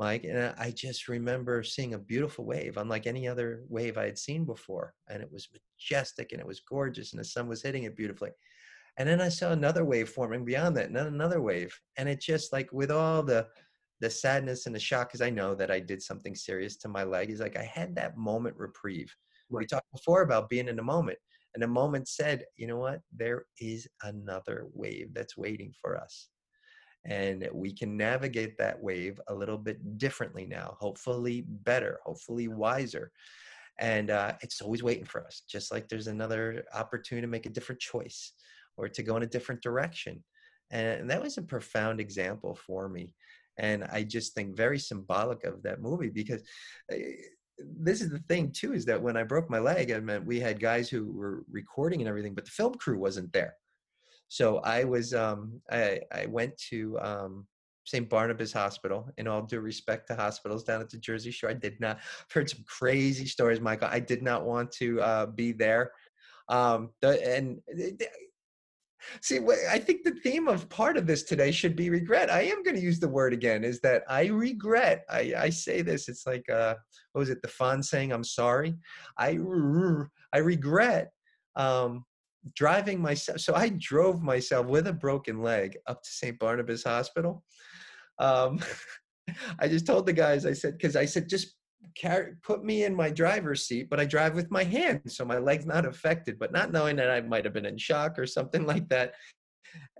Mike. And I just remember seeing a beautiful wave, unlike any other wave I had seen before. And it was majestic and it was gorgeous, and the sun was hitting it beautifully. And then I saw another wave forming beyond that, and then another wave. And it just like with all the the sadness and the shock because I know that I did something serious to my leg is like I had that moment reprieve. Right. We talked before about being in the moment, and the moment said, you know what? There is another wave that's waiting for us. And we can navigate that wave a little bit differently now, hopefully better, hopefully wiser. And uh, it's always waiting for us, just like there's another opportunity to make a different choice or to go in a different direction. And that was a profound example for me and i just think very symbolic of that movie because eh, this is the thing too is that when i broke my leg i mean we had guys who were recording and everything but the film crew wasn't there so i was um i i went to um St. Barnabas Hospital. In all due respect to hospitals down at the Jersey Shore, I did not. [LAUGHS] I've heard some crazy stories, Michael. I did not want to uh, be there. Um, the, and eh, See, I think the theme of part of this today should be regret. I am going to use the word again. Is that I regret? I, I say this. It's like uh, what was it? The Fonz saying, "I'm sorry." I I regret um, driving myself. So I drove myself with a broken leg up to St. Barnabas Hospital. Um, [LAUGHS] I just told the guys. I said because I said just carry, put me in my driver's seat, but I drive with my hands, so my leg's not affected. But not knowing that I might have been in shock or something [LAUGHS] like that.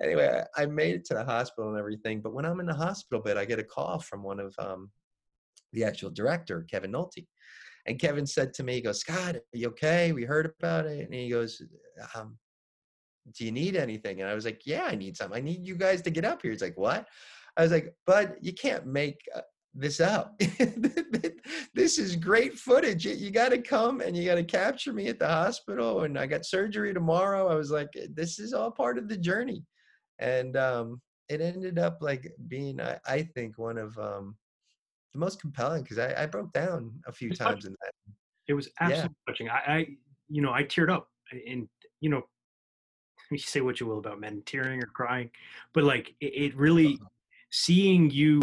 Anyway, I, I made it to the hospital and everything. But when I'm in the hospital bed, I get a call from one of um, the actual director, Kevin Nolte. And Kevin said to me, he goes, Scott, are you okay? We heard about it. And he goes, um, do you need anything? And I was like, yeah, I need some. I need you guys to get up here. He's like, what? I was like, but you can't make this up. [LAUGHS] this is great footage. You got to come and you got to capture me at the hospital. And I got surgery tomorrow. I was like, this is all part of the journey. And um, it ended up like being, I, I think, one of um, the most compelling because I, I, broke down a few times in that. It was absolutely yeah. touching. I, I, you know, I teared up and, you know, [LAUGHS] you say what you will about men tearing or crying, but like it, it really, uh-huh. seeing you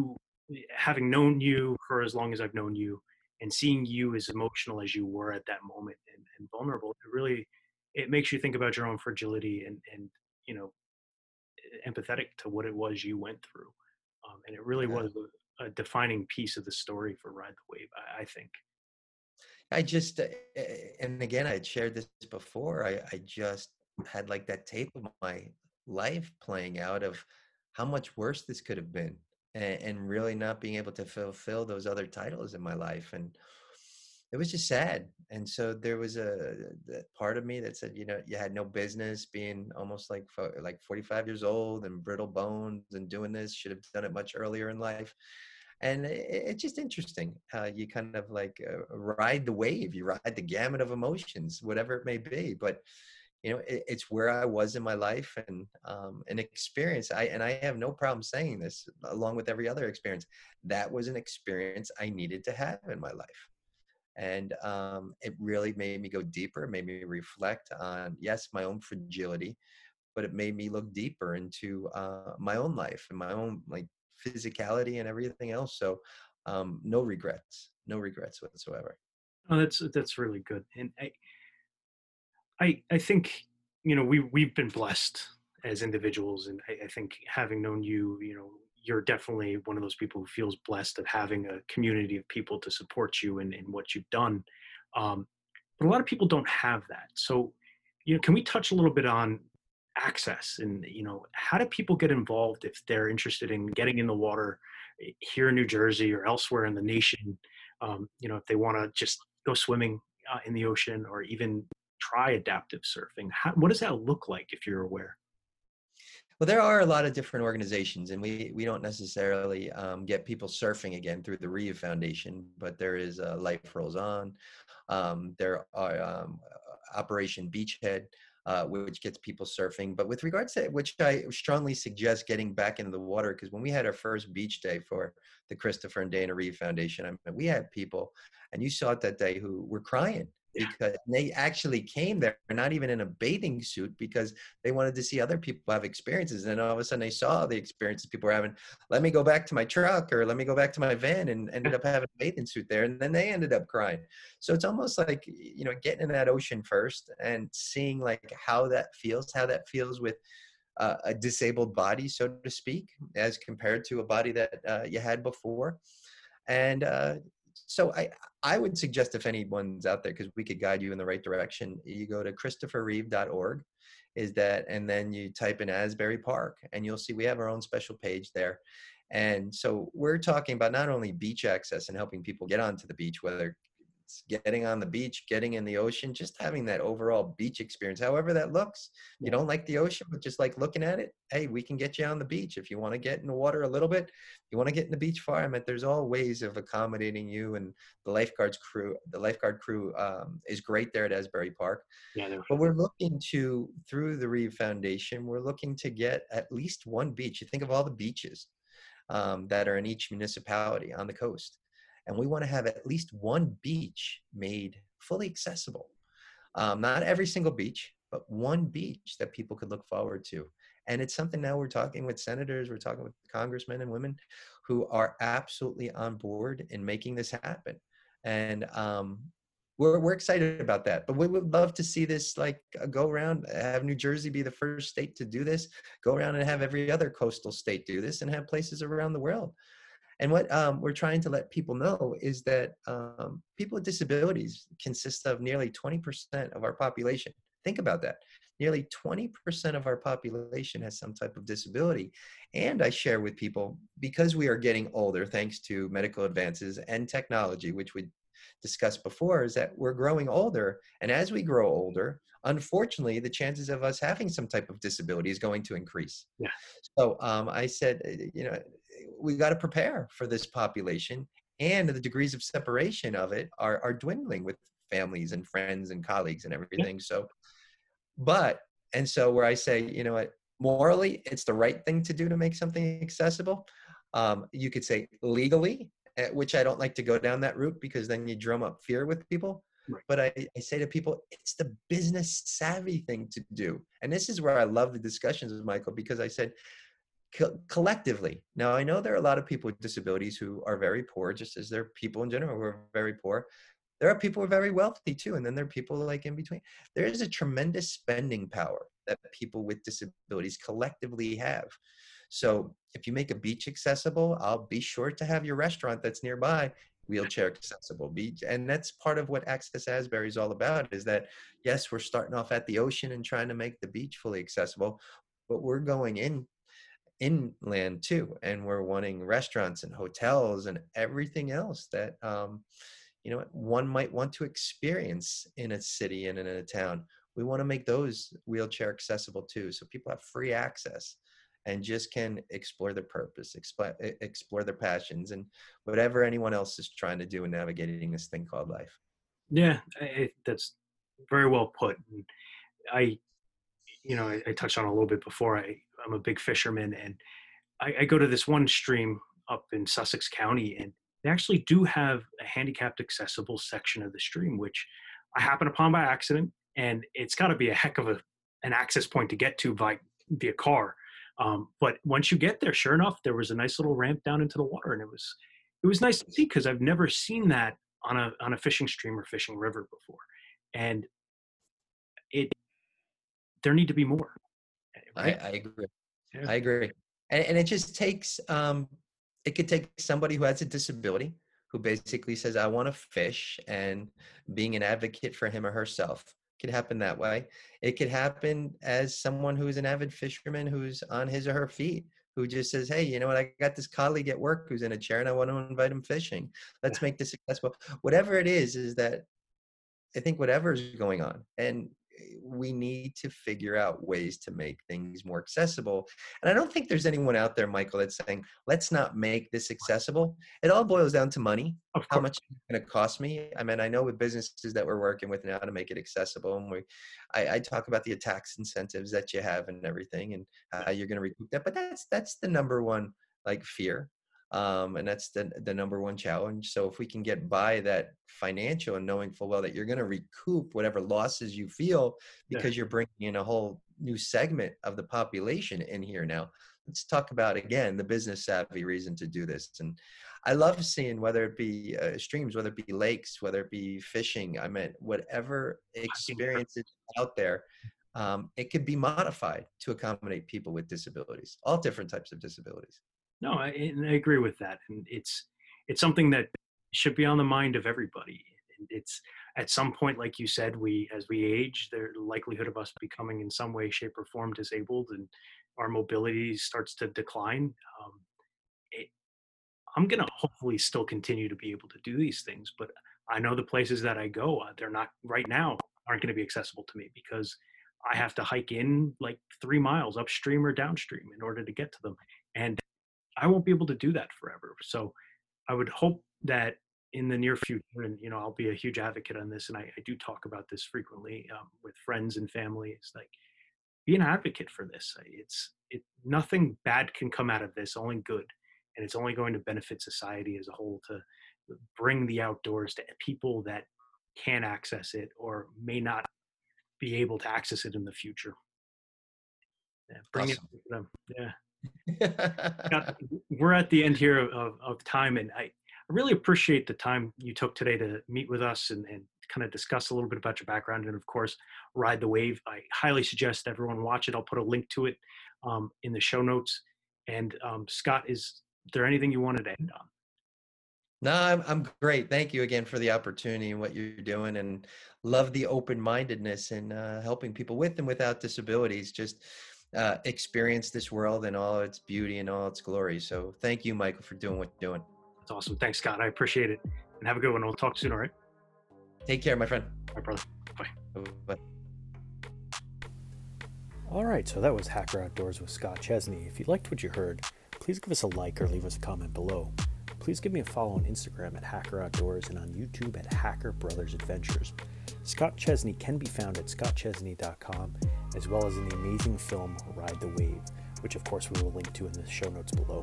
having known you for as long as I've known you and seeing you as emotional as you were at that moment and, and vulnerable, it really it makes you think about your own fragility and and you know empathetic to what it was you went through. Um, and it really yeah. was a, defining piece of the story for Ride the Wave, I, I think. I just, uh, and again, I had shared this before. I, I just had like that tape of my life playing out of how much worse this could have been and, and really not being able to fulfill those other titles in my life and it was just sad and so there was a, a, part of me that said you know you had no business being almost like like 45 years old and brittle bones and doing this should have done it much earlier in life. And it, it's just interesting how you kind of like uh, ride the wave you ride the gamut of emotions whatever it may be but you know it, it's where i was in my life and um, an experience i and i have no problem saying this along with every other experience that was an experience i needed to have in my life and um, it really made me go deeper made me reflect on yes my own fragility but it made me look deeper into uh, my own life and my own like physicality and everything else so um, no regrets no regrets whatsoever. Oh that's that's really good and I, I I think you know we we've been blessed as individuals, and I, I, think having known you, you know, you're definitely one of those people who feels blessed of having a community of people to support you in, in what you've done. Um, but a lot of people don't have that. So, you know, can we touch a little bit on access and you know how do people get involved if they're interested in getting in the water eh, here in New Jersey or elsewhere in the nation? Um, you know, if they want to just go swimming uh, in the ocean or even try adaptive surfing? How, what does that look like if you're aware? Well, there are a lot of different organizations, and we, we don't necessarily um, get people surfing again through the Reeve Foundation, but there is uh, Life Rolls On. Um, there are um, Operation Beachhead, uh, which gets people surfing. But with regards to which I strongly suggest getting back into the water, because when we had our first beach day for the Christopher and Dana Reeve Foundation, I mean, we had people, and you saw it that day, who were crying because they actually came there not even in a bathing suit because they wanted to see other people have experiences and all of a sudden they saw the experiences people were having let me go back to my truck or let me go back to my van and ended up having a bathing suit there and then they ended up crying so it's almost like you know getting in that ocean first and seeing like how that feels how that feels with uh, a disabled body, so to speak, as compared to a body that uh, you had before. And uh, so I, I would suggest if anyone's out there, because we could guide you in the right direction, you go to christopherreeve.org is that, and then you type in Asbury Park and you'll see we have our own special page there. And so we're talking about not only beach access and helping people get onto the beach, whether getting on the beach, getting in the ocean, just having that overall beach experience, however that looks. You don't like the ocean, but just like looking at it, hey, we can get you on the beach. If you want to get in the water a little bit, you want to get in the beach far. I mean, there's all ways of accommodating you and the lifeguards crew. The lifeguard crew um, is great there at Asbury Park. Yeah, but we're looking to, through the Reeve Foundation, we're looking to get at least one beach. You think of all the beaches um, that are in each municipality on the coast and we want to have at least one beach made fully accessible. Um, not every single beach, but one beach that people could look forward to. And it's something now we're talking with senators, we're talking with congressmen and women who are absolutely on board in making this happen. And um, we're, we're excited about that. But we would love to see this like uh, go around, have New Jersey be the first state to do this, go around and have every other coastal state do this, and have places around the world and what um, we're trying to let people know is that um, people with disabilities consist of nearly 20% of our population. Think about that. Nearly 20% of our population has some type of disability. And I share with people because we are getting older, thanks to medical advances and technology, which we discussed before, is that we're growing older. And as we grow older, unfortunately, the chances of us having some type of disability is going to increase. Yeah. So um, I said, you know, we got to prepare for this population and the degrees of separation of it are, are dwindling with families and friends and colleagues and everything. So, but, and so where I say, you know what, morally, it's the right thing to do to make something accessible. Um, you could say legally, eh, which I don't like to go down that route because then you drum up fear with people. Right. But I, I say to people, it's the business savvy thing to do. And this is where I love the discussions with Michael because I said, co- collectively. Now, I know there are a lot of people with disabilities who are very poor, just as there are people in general who are very poor. There are people who are very wealthy too, and then there are people like in between. There is a tremendous spending power that people with disabilities collectively have. So, if you make a beach accessible, I'll be sure to have your restaurant that's nearby wheelchair accessible beach and that's part of what access asbury is all about is that yes we're starting off at the ocean and trying to make the beach fully accessible but we're going in inland too and we're wanting restaurants and hotels and everything else that um, you know one might want to experience in a city and in a town. We want to make those wheelchair accessible too so people have free access and just can explore their purpose explore, explore their passions and whatever anyone else is trying to do in navigating this thing called life. Yeah I, that's very well put i you know I, I touched on a little bit before i I'm a big fisherman, and I, I go to this one stream up in Sussex County, and they actually do have a handicapped accessible section of the stream, which I happen upon by accident, and it's got to be a heck of a an access point to get to by via car. Um, but once you get there, sure enough, there was a nice little ramp down into the water, and it was it was nice to see because I've never seen that on a on a fishing stream or fishing river before, and it there need to be more. I, I agree. Yeah. I agree. And, and, it just takes, um, it could take somebody who has a disability who basically says, I want to fish and being an advocate for him or herself could happen that way. It could happen as someone who's an avid fisherman who's on his or her feet who just says, Hey, you know what? I got this colleague at work who's in a chair and I want to invite him fishing. Let's make this successful. Whatever it is, is that I think whatever is going on. And we need to figure out ways to make things more accessible. And I don't think there's anyone out there, Michael, that's saying, let's not make this accessible. It all boils down to money. How much it's going to cost me? I mean, I know with businesses that we're working with now to make it accessible, and we, I, I talk about the tax incentives that you have and everything, and how you're going to recoup that. But that's that's the number one like fear um, and that's the the number one challenge. So if we can get by that financial and knowing full well that you're going to recoup whatever losses you feel because yeah. you're bringing in a whole new segment of the population in here now. Let's talk about again the business savvy reason to do this. And I love seeing whether it be uh, streams, whether it be lakes, whether it be fishing. I mean, whatever experiences out there um, it could be modified to accommodate people with disabilities, all different types of disabilities. No, I, I agree with that, and it's it's something that should be on the mind of everybody. It's at some point, like you said, we as we age, the likelihood of us becoming in some way, shape, or form disabled, and our mobility starts to decline. Um, it, I'm gonna hopefully still continue to be able to do these things, but I know the places that I go, uh, they're not right now aren't going to be accessible to me because I have to hike in like three miles upstream or downstream in order to get to them, and I won't be able to do that forever. So I would hope that in the near future, and you know, I'll be a huge advocate on this, and I, I do talk about this frequently um, with friends and family. It's like be an advocate for this. It's it nothing bad can come out of this, only good, and it's only going to benefit society as a whole to bring the outdoors to people that can access it or may not be able to access it in the future. Yeah, bring awesome. it to [LAUGHS] Yeah. we're at the end here of, of time, and I, I really appreciate the time you took today to meet with us and, and kind of discuss a little bit about your background and, of course, ride the wave. I highly suggest everyone watch it. I'll put a link to it um, in the show notes. And um, Scott, is there anything you wanted to end on? No, I'm I'm great. Thank you again for the opportunity and what you're doing, and love the open mindedness and uh, helping people with and without disabilities. Just uh, experience this world and all its beauty and all its glory. So thank you, Michael, for doing what you're doing. That's awesome. Thanks, Scott. I appreciate it. And have a good one. We'll talk soon, all right? Take care, my friend. All right, brother. Bye. Bye. All right, so that was Hacker Outdoors with Scott Chesney. If you liked what you heard, please give us a like or leave us a comment below. Please give me a follow on Instagram at Hacker Outdoors and on YouTube at Hacker Brothers Adventures. Scott Chesney can be found at scottchesney.com as well as in the amazing film Ride the Wave, which of course we will link to in the show notes below.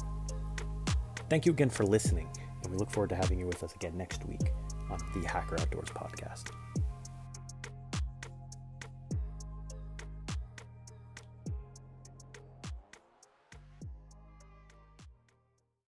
Thank you again for listening, and we look forward to having you with us again next week on the Hacker Outdoors podcast.